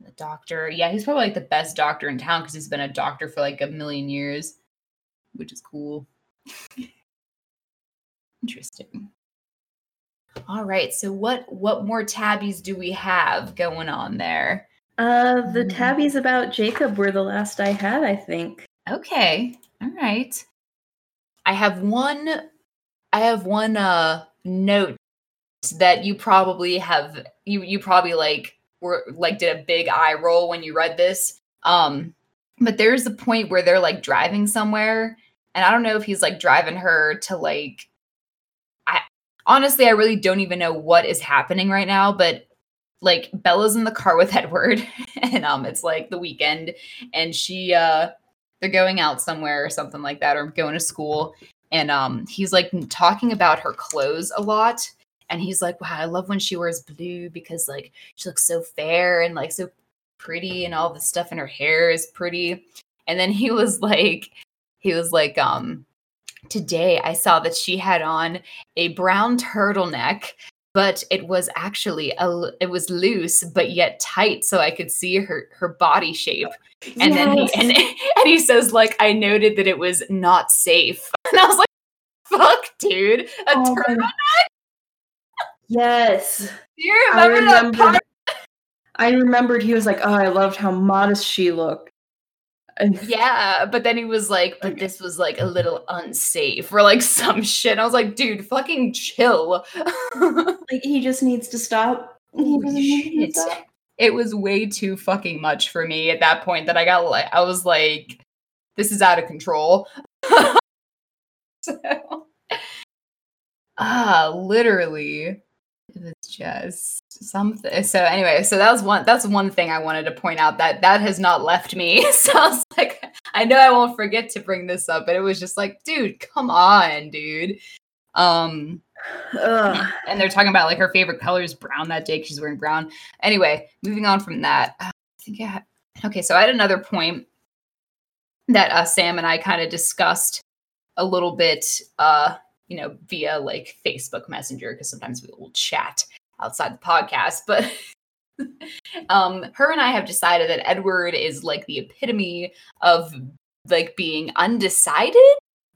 The doctor. Yeah, he's probably like the best doctor in town because he's been a doctor for like a million years, which is cool. [laughs] Interesting. All right. So what what more tabbies do we have going on there? Uh the Mm. tabbies about Jacob were the last I had, I think. Okay. All right. I have one I have one uh note that you probably have you you probably like were like did a big eye roll when you read this. Um but there's a point where they're like driving somewhere and I don't know if he's like driving her to like I honestly I really don't even know what is happening right now, but like Bella's in the car with [laughs] Edward and um it's like the weekend and she uh they're going out somewhere or something like that or going to school and um he's like talking about her clothes a lot and he's like wow i love when she wears blue because like she looks so fair and like so pretty and all the stuff in her hair is pretty. And then he was like he was like um today i saw that she had on a brown turtleneck but it was actually a, it was loose but yet tight so i could see her her body shape and then he and, [laughs] and he says like i noted that it was not safe [laughs] and i was like fuck dude a Oh my turtle Yes. [laughs] do you I remember that part remembered. I remembered he was like, "Oh, I loved how modest she looked." [laughs] Yeah but then he was like but this was like a little unsafe or like some shit i was like dude fucking chill [laughs] like he just needs to stop. He Holy doesn't need to shit. stop. it was way too fucking much for me at that point that i got like i was like this is out of control [laughs] so, ah literally just something so anyway so that was one that's one thing i wanted to point out that that has not left me [laughs] so i was like i know i won't forget to bring this up but it was just like dude come on dude um Ugh. and they're talking about like her favorite color is brown that day she's wearing brown. Anyway, moving on from that, uh, I think had, okay. So I had another point that uh, Sam and I kind of discussed a little bit, uh, you know, via like Facebook Messenger because sometimes we will chat outside the podcast, but. [laughs] um her and i have decided that edward is like the epitome of like being undecided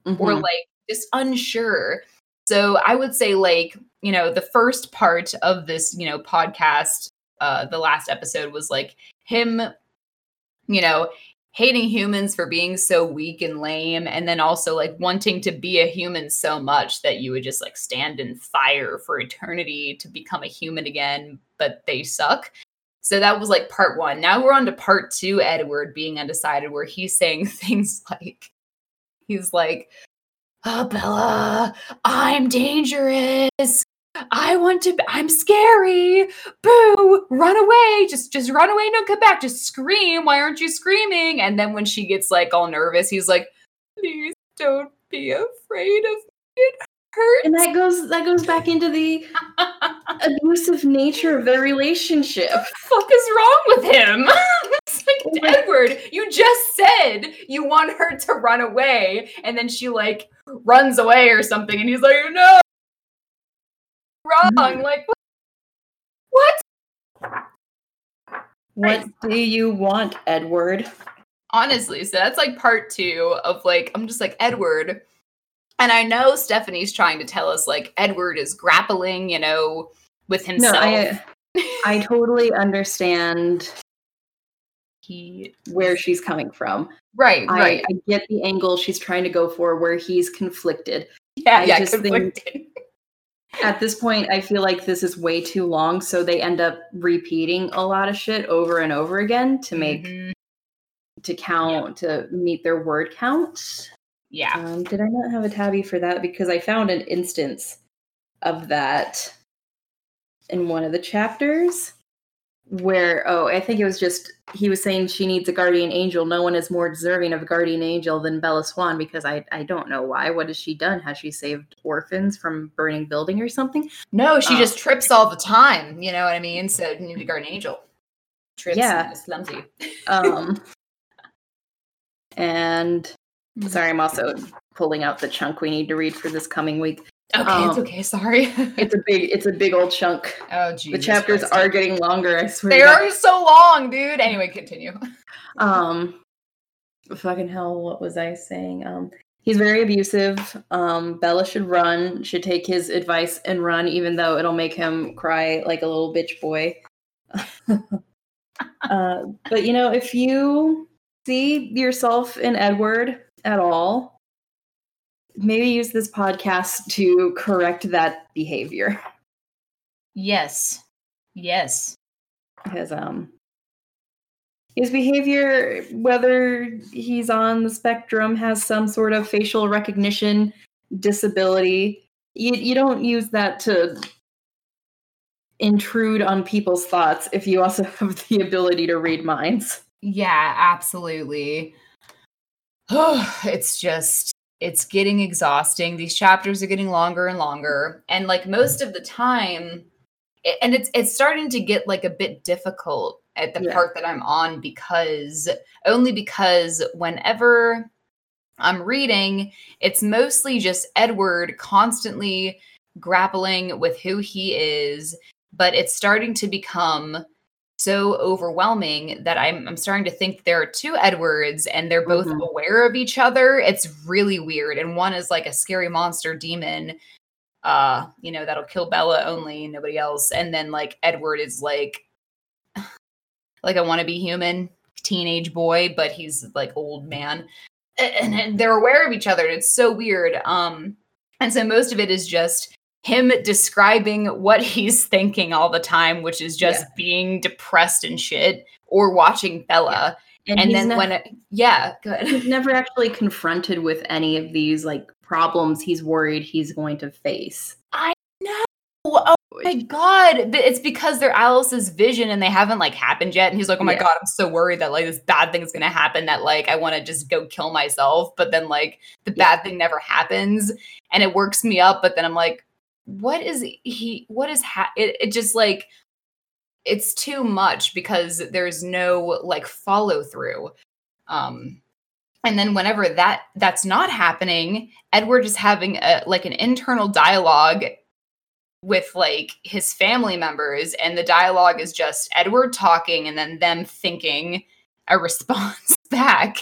or Mhm. like just unsure. So I would say like, you know, the first part of this, you know, podcast, uh the last episode was like him, you know, hating humans for being so weak and lame and then also like wanting to be a human so much that you would just like stand in fire for eternity to become a human again, but they suck. So that was like part 1. Now we're on to part 2 Edward being undecided where he's saying [laughs] things like he's like oh bella i'm dangerous i want to i'm scary. Boo. Run away. Just just run away. Don't come back. Just scream. Why aren't you screaming? And then when she gets like all nervous he's like please don't be afraid of me. It hurts. And that goes that goes back into the [laughs] abusive nature of their relationship. What the fuck is wrong with him? [laughs] like oh Edward, you just said you want her to run away, and then she like runs away or something, and he's like, no, wrong. Like what? What do you want, Edward? Honestly, so that's like part two of like I'm just like Edward. And I know Stephenie's trying to tell us like Edward is grappling, you know, with himself. No, I I [laughs] totally understand he where she's coming from. right, I, right. I get the angle she's trying to go for where he's conflicted. yeah, I yeah, just think- conflicted. [laughs] At this point, I feel like this is way too long, so they end up repeating a lot of shit over and over again to make Mhm. to count to meet their word count. Yeah. Um, did I not have a tabby for that? Because I found an instance of that in one of the chapters where, oh, I think it was just he was saying she needs a guardian angel. No one is more deserving of a guardian angel than Bella Swan because I, I don't know why. What has she done? Has she saved orphans from burning building or something? No, she Uh, just trips all the time. You know what I mean? So you need a guardian angel. Trips Yeah. and is clumsy. Um, [laughs] and sorry, I'm also pulling out the chunk we need to read for this coming week. Okay, it's um, okay. Sorry. [laughs] It's a big, it's a big old chunk. oh, Jesus the chapters Christ. are getting longer. I swear. They are so long, dude. Anyway, continue. [laughs] Um, fucking hell, what was I saying? Um, he's very abusive. Um, Bella should run. Should take his advice and run, even though it'll make him cry like a little bitch boy. [laughs] uh, but you know, if you see yourself in Edward at all, maybe use this podcast to correct that behavior. Yes. Yes. his um his behavior whether he's on the spectrum has some sort of facial recognition disability you, you don't use that to intrude on people's thoughts if you also [laughs] have the ability to read minds Yeah, absolutely. Oh, [sighs] it's just it's getting exhausting. These chapters are getting longer and longer, and like most of the time, it, and it's it's starting to get like a bit difficult at the Yeah. part that I'm on because only because whenever I'm reading, it's mostly just Edward constantly grappling with who he is, but it's starting to become so overwhelming that I'm, I'm starting to think there are two Edwards and they're both Mhm. aware of each other. It's really weird. And one is like a scary monster demon, uh, you know, that'll kill Bella only, nobody else. And then like Edward is like, [sighs] like a wannabe human teenage boy, but he's like old man. And, and they're aware of each other. And it's so weird. Um, and so most of it is just him describing what he's thinking all the time, which is just Yeah. being depressed and shit, or watching Bella. And, he's then when it, yeah, good. he's never actually confronted with any of these like problems he's worried he's going to face I know. Oh my god! But it's because they're Alice's vision and they haven't like happened yet. And he's like, "Oh my Yeah. god, I'm so worried that like this bad thing is gonna happen. That like I want to just go kill myself." But then like the Yeah. bad thing never happens, and it works me up. But then I'm like, "What is he? What is ha?" It, it just like it's too much because there's no like follow through. Um, and then whenever that that's not happening, Edward is having a like an internal dialogue with like his family members and the dialogue is just Edward talking and then them thinking a response [laughs] back.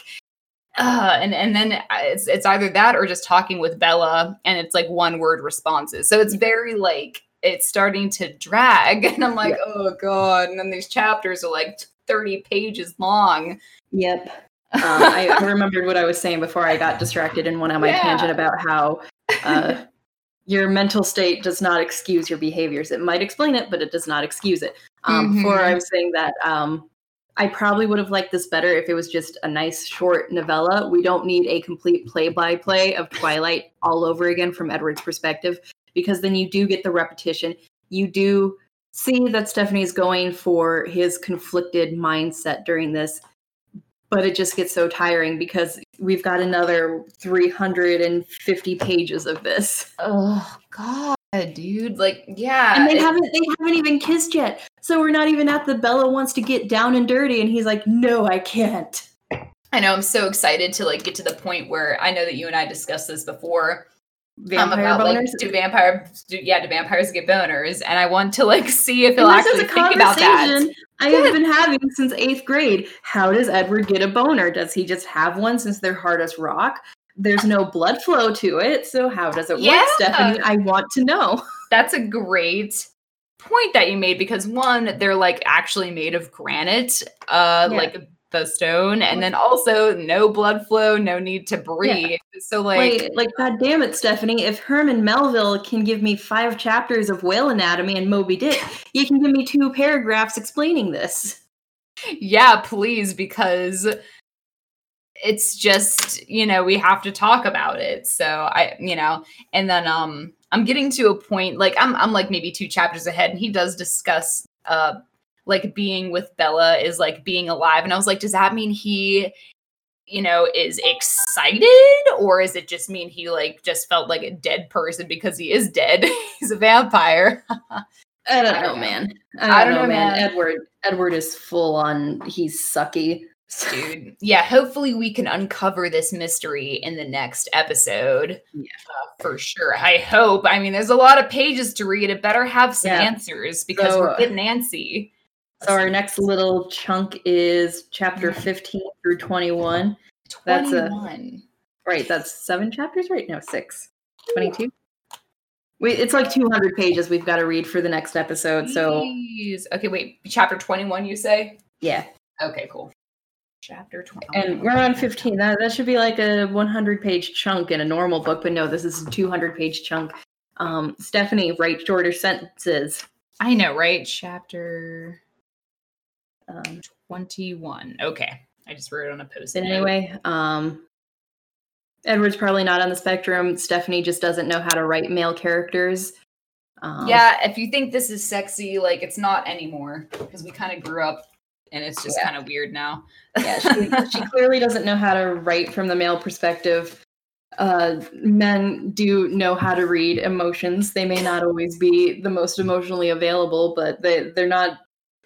Uh, and and then it's it's either that or just talking with Bella and it's like one word responses. So it's very like it's starting to drag [laughs] and I'm like, "Oh god." And then these chapters are like 30 pages long. Yep. [laughs] um, I, I remembered what I was saying before I got distracted and went on my Yeah. tangent about how uh, [laughs] your mental state does not excuse your behaviors. It might explain it, but it does not excuse it. Um, Before Mhm. I was saying that um, I probably would have liked this better if it was just a nice short novella. We don't need a complete play-by-play of Twilight all over again from Edward's perspective, because then you do get the repetition. You do see that Stephenie's going for his conflicted mindset during this, but it just gets so tiring because we've got another 350 pages of this. Oh god, dude. Like, yeah. And they it- haven't they haven't even kissed yet. So we're not even at the Bella wants to get down and dirty and he's like, "No, I can't." I know I'm so excited to like get to the point where I know that you and I discussed this before. um, Vampire about boners. like do vampire do, yeah, do vampires get boners? And I want to like see if he'll And this is actually a think about that. conversation I have been having since eighth grade. How does Edward get a boner? Does he just have one since they're hard as rock? There's no blood flow to it, so how does it Yeah. work, Stephenie? I want to know. That's a great point that you made because one, they're like actually made of granite, uh, Yeah. like the stone, and then also no blood flow, no need to breathe. So like, Like, like, god damn it, Stephenie! If Herman Melville can give me five chapters of whale anatomy and Moby Dick, [laughs] you can give me two paragraphs explaining this. yeah, please, because it's just you know we have to talk about it. So I, you know, and then um, I'm getting to a point like I'm I'm like maybe two chapters ahead, and he does discuss uh like being with Bella is like being alive, and I was like, does that mean he? you know is excited or is it just mean he like just felt like a dead person because he is dead [laughs] he's a vampire [laughs] I don't I know, don't know. man. I don't, know, man. man. Edward, Edward is full on. He's sucky. Dude yeah hopefully we can uncover this mystery in the next episode Yeah. uh, for sure i hope i mean there's a lot of pages to read it better have some Yeah. answers because So- we're getting antsy So our next little chunk is chapter 15 through 21. that's a- Right, that's seven chapters, right? No, six. 22. Wait, it's like 200 pages we've got to read for the next episode. So, Jeez. okay wait chapter 21 you say yeah. okay cool chapter 20 And we're on 15. That, that should be like a 100 page chunk in a normal book, but no, this is a 200 page chunk. Um, Stephenie, write shorter sentences. i know right chapter Um, 21 okay i just wrote it on a post But anyway, um, Edward's probably not on the spectrum. Stephenie just doesn't know how to write male characters. Um, yeah if you think this is sexy like it's not anymore because we kind of grew up and it's just Yeah. kind of weird now yeah, she, [laughs] she clearly doesn't know how to write from the male perspective. Uh, men do know how to read emotions. They may not always be the most emotionally available, but they they're not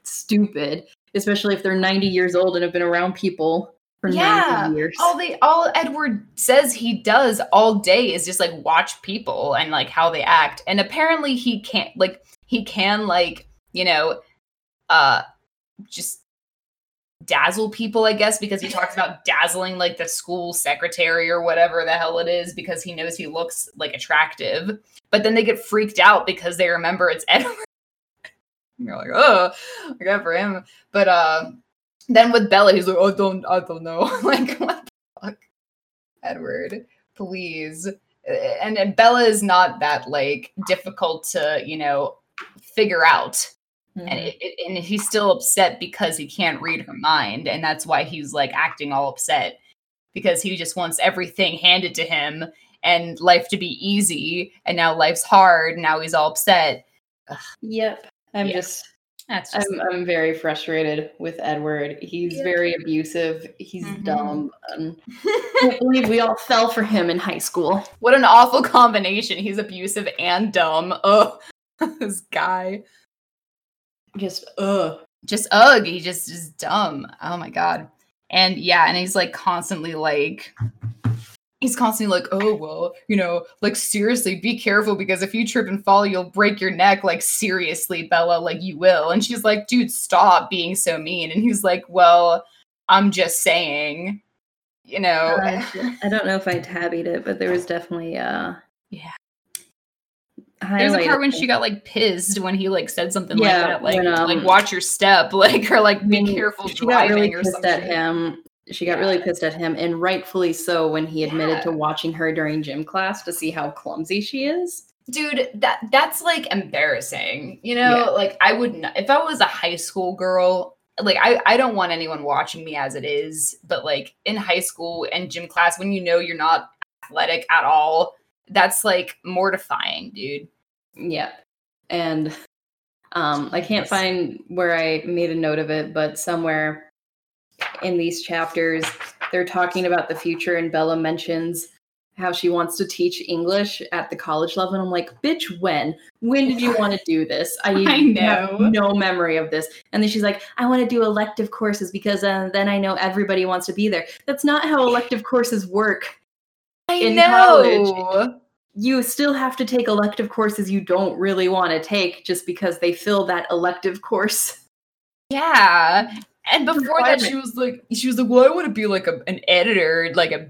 stupid. Especially if they're ninety years old and have been around people for Yeah, ninety years. all they all edward says he does all day is just like watch people and like how they act and apparently he can't like he can like you know uh just dazzle people i guess because he talks about dazzling like the school secretary or whatever the hell it is because he knows he looks like attractive but then they get freaked out because they remember it's [laughs] edward you're like oh good for him but uh then with Bella, he's like, "Oh, don't, I don't know." [laughs] like, what the fuck, Edward? Please. And, and Bella is not that like difficult to, you know, figure out, Mhm. and it, it- and he's still upset because he can't read her mind, and that's why he's like acting all upset because he just wants everything handed to him and life to be easy, and now life's hard. Now he's all upset. Yep. I'm Yeah. just That's just I'm I'm very frustrated with Edward. He's Yeah. very abusive. He's Mhm. dumb. I [laughs] can't believe we all fell for him in high school. What an awful [laughs] combination. He's abusive and dumb. Oh, [laughs] this guy. Just ugh. Just ugh. He just is dumb. Oh my god. And yeah, and he's like constantly like he's constantly like, oh well, you know, like seriously, be careful because if you trip and fall, you'll break your neck. Like, seriously, Bella, like you will. And she's like, dude, stop being so mean. And he's like, Well, I'm just saying, you know. Uh, I don't know if I tabbied it, but there was definitely uh Yeah. There's a part when she got like pissed when he like said something like that, like when, like um, watch your step, [laughs] like or like be careful She got really pissed something. at him. She got really pissed at him, and rightfully so when he admitted Yeah. to watching her during gym class to see how clumsy she is. Dude, that that's like embarrassing. You know, Yeah. like I would not if I was a high school girl, like I, I don't want anyone watching me as it is, but like in high school and gym class when you know you're not athletic at all, that's like mortifying, dude. Yeah. And um I can't find where I made a note of it, but somewhere in these chapters they're talking about the future, and Bella mentions how she wants to teach English at the college level. And I'm like, bitch, when? When did you want to do this? I, [laughs] I know. have no memory of this. And then she's like, I want to do elective courses because uh, then I know everybody wants to be there. That's not how elective courses work. I in know. You still have to take elective courses you don't really want to take just because they fill that elective course. Yeah. And before that, she was like, she was like, well, I want to be like a, an editor, like a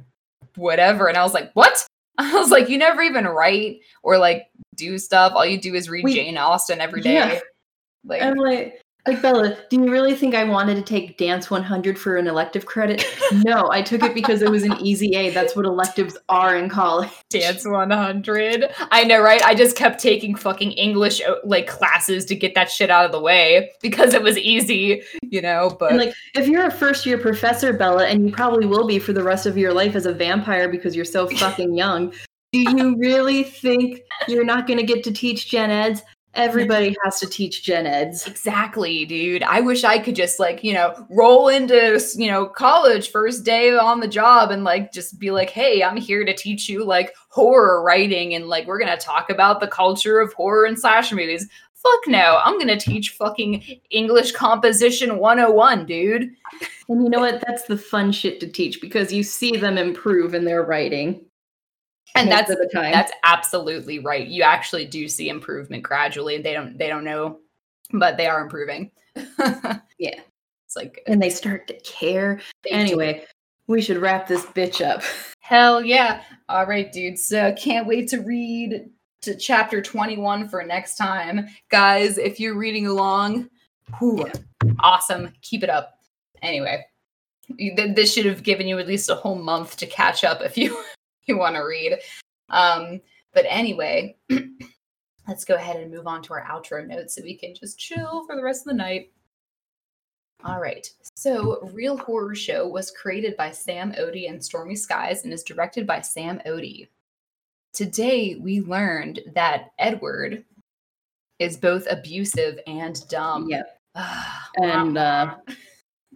whatever. And I was like, what? [laughs] I was like, you never even write or like do stuff. All you do is read We- Jane Austen every day. Yeah. Like, I'm like, like Bella, do you really think I wanted to take Dance 100 for an elective credit? no, I took it because it was an easy A. That's what electives are in college. Dance 100. I know, right? I just kept taking fucking English uh, like classes to get that shit out of the way because it was easy, you know. But And like, if you're a first year professor, Bella, and you probably will be for the rest of your life as a vampire because you're so fucking young, do you [laughs] really think you're not going to get to teach gen eds? Everybody has to teach gen eds. exactly, dude. I wish I could just like you know roll into you know college first day on the job and like just be like, hey, I'm here to teach you like horror writing and like we're gonna talk about the culture of horror and slasher movies. Fuck no, I'm gonna teach fucking English composition 101, dude. And you know what? That's the fun shit to teach because you see them improve in their writing. And that's the time. That's absolutely right. You actually do see improvement gradually. They don't they don't know, but they are improving. [laughs] Yeah. It's like and they start to care. they do. Anyway, we should wrap this bitch up. [laughs] Hell yeah. All right, dudes. So can't wait to read to chapter 21 for next time. Guys, if you're reading along, whew, awesome. Keep it up. Anyway, this should have given you at least a whole month to catch up if you [laughs] you want to read. Um, but anyway, [clears throat] let's go ahead and move on to our outro notes so we can just chill for the rest of the night. All right. So, Real Horror Show was created by Sam Odie and Stormy Skies and is directed by Sam Odie. Today, we learned that Edward is both abusive and dumb. Yep. [sighs] And uh,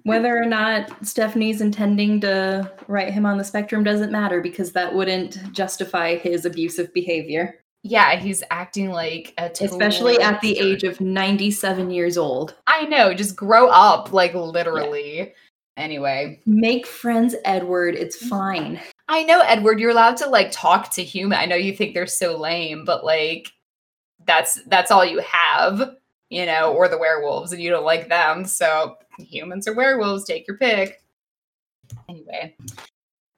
whether or not Stephenie's intending to write him on the spectrum doesn't matter because that wouldn't justify his abusive behavior, yeah, he's acting like a total especially at the age of 97 years old. I know, just grow up, like literally. Anyway, Make friends, Edward. It's mm. fine. I know, Edward, you're allowed to like talk to human. I know you think they're so lame, but like that's that's all you have, you know, or the werewolves, and you don't like them. So humans or werewolves, take your pick. Anyway.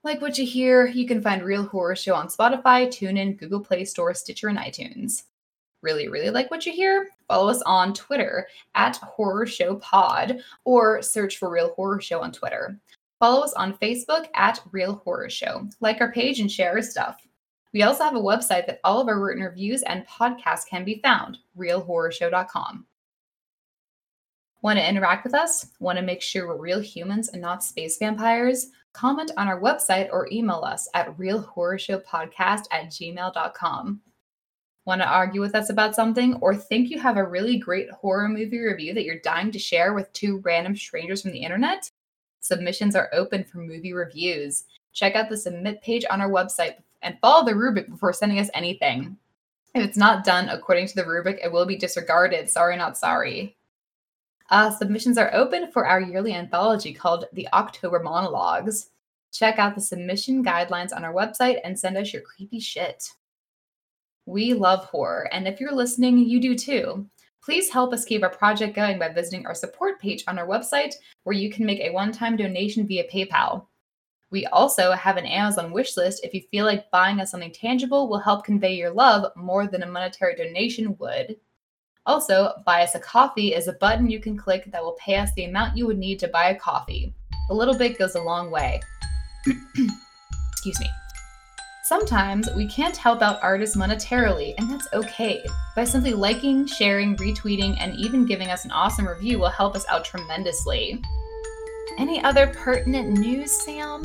Like what you hear, you can find Real Horror Show on Spotify, TuneIn, Google Play Store, Stitcher, and iTunes. Really, really like what you hear? Follow us on Twitter at Horror Show Pod or search for Real Horror Show on Twitter. Follow us on Facebook at Real Horror Show. Like our page and share our stuff. We also have a website that all of our written reviews and podcasts can be found, realhorrorshow.com. Want to interact with us? Want to make sure we're real humans and not space vampires? Comment on our website or email us at realhorrorshowpodcast at gmail.com. Want to argue with us about something or think you have a really great horror movie review that you're dying to share with two random strangers from the internet? Submissions are open for movie reviews. Check out the submit page on our website and follow the rubric before sending us anything. If it's not done according to the rubric, it will be disregarded. Sorry, not sorry. Uh, submissions are open for our yearly anthology called The October Monologues. Check out the submission guidelines on our website and send us your creepy shit. We love horror, and if you're listening, you do too. Please help us keep our project going by visiting our support page on our website, where you can make a one time donation via PayPal. We also have an Amazon wish list if you feel like buying us something tangible will help convey your love more than a monetary donation would. Also, buy us a coffee is a button you can click that will pay us the amount you would need to buy a coffee. A little bit goes a long way. [clears throat] Excuse me. Sometimes we can't help out artists monetarily, and that's okay. By simply liking, sharing, retweeting, and even giving us an awesome review will help us out tremendously. Any other pertinent news, Sam?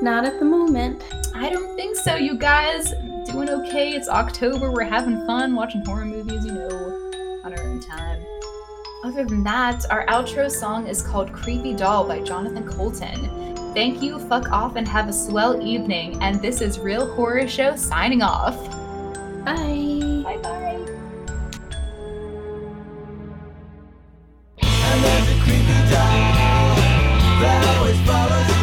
Not at the moment. I don't think so, you guys. Doing okay. It's October. We're having fun watching horror movies, you know, on our own time. Other than that, our outro song is called Creepy Doll by Jonathan Coulton. Thank you, fuck off, and have a swell evening. And this is Real Horror Show signing off. Bye. Bye bye. I love the creepy doll always follows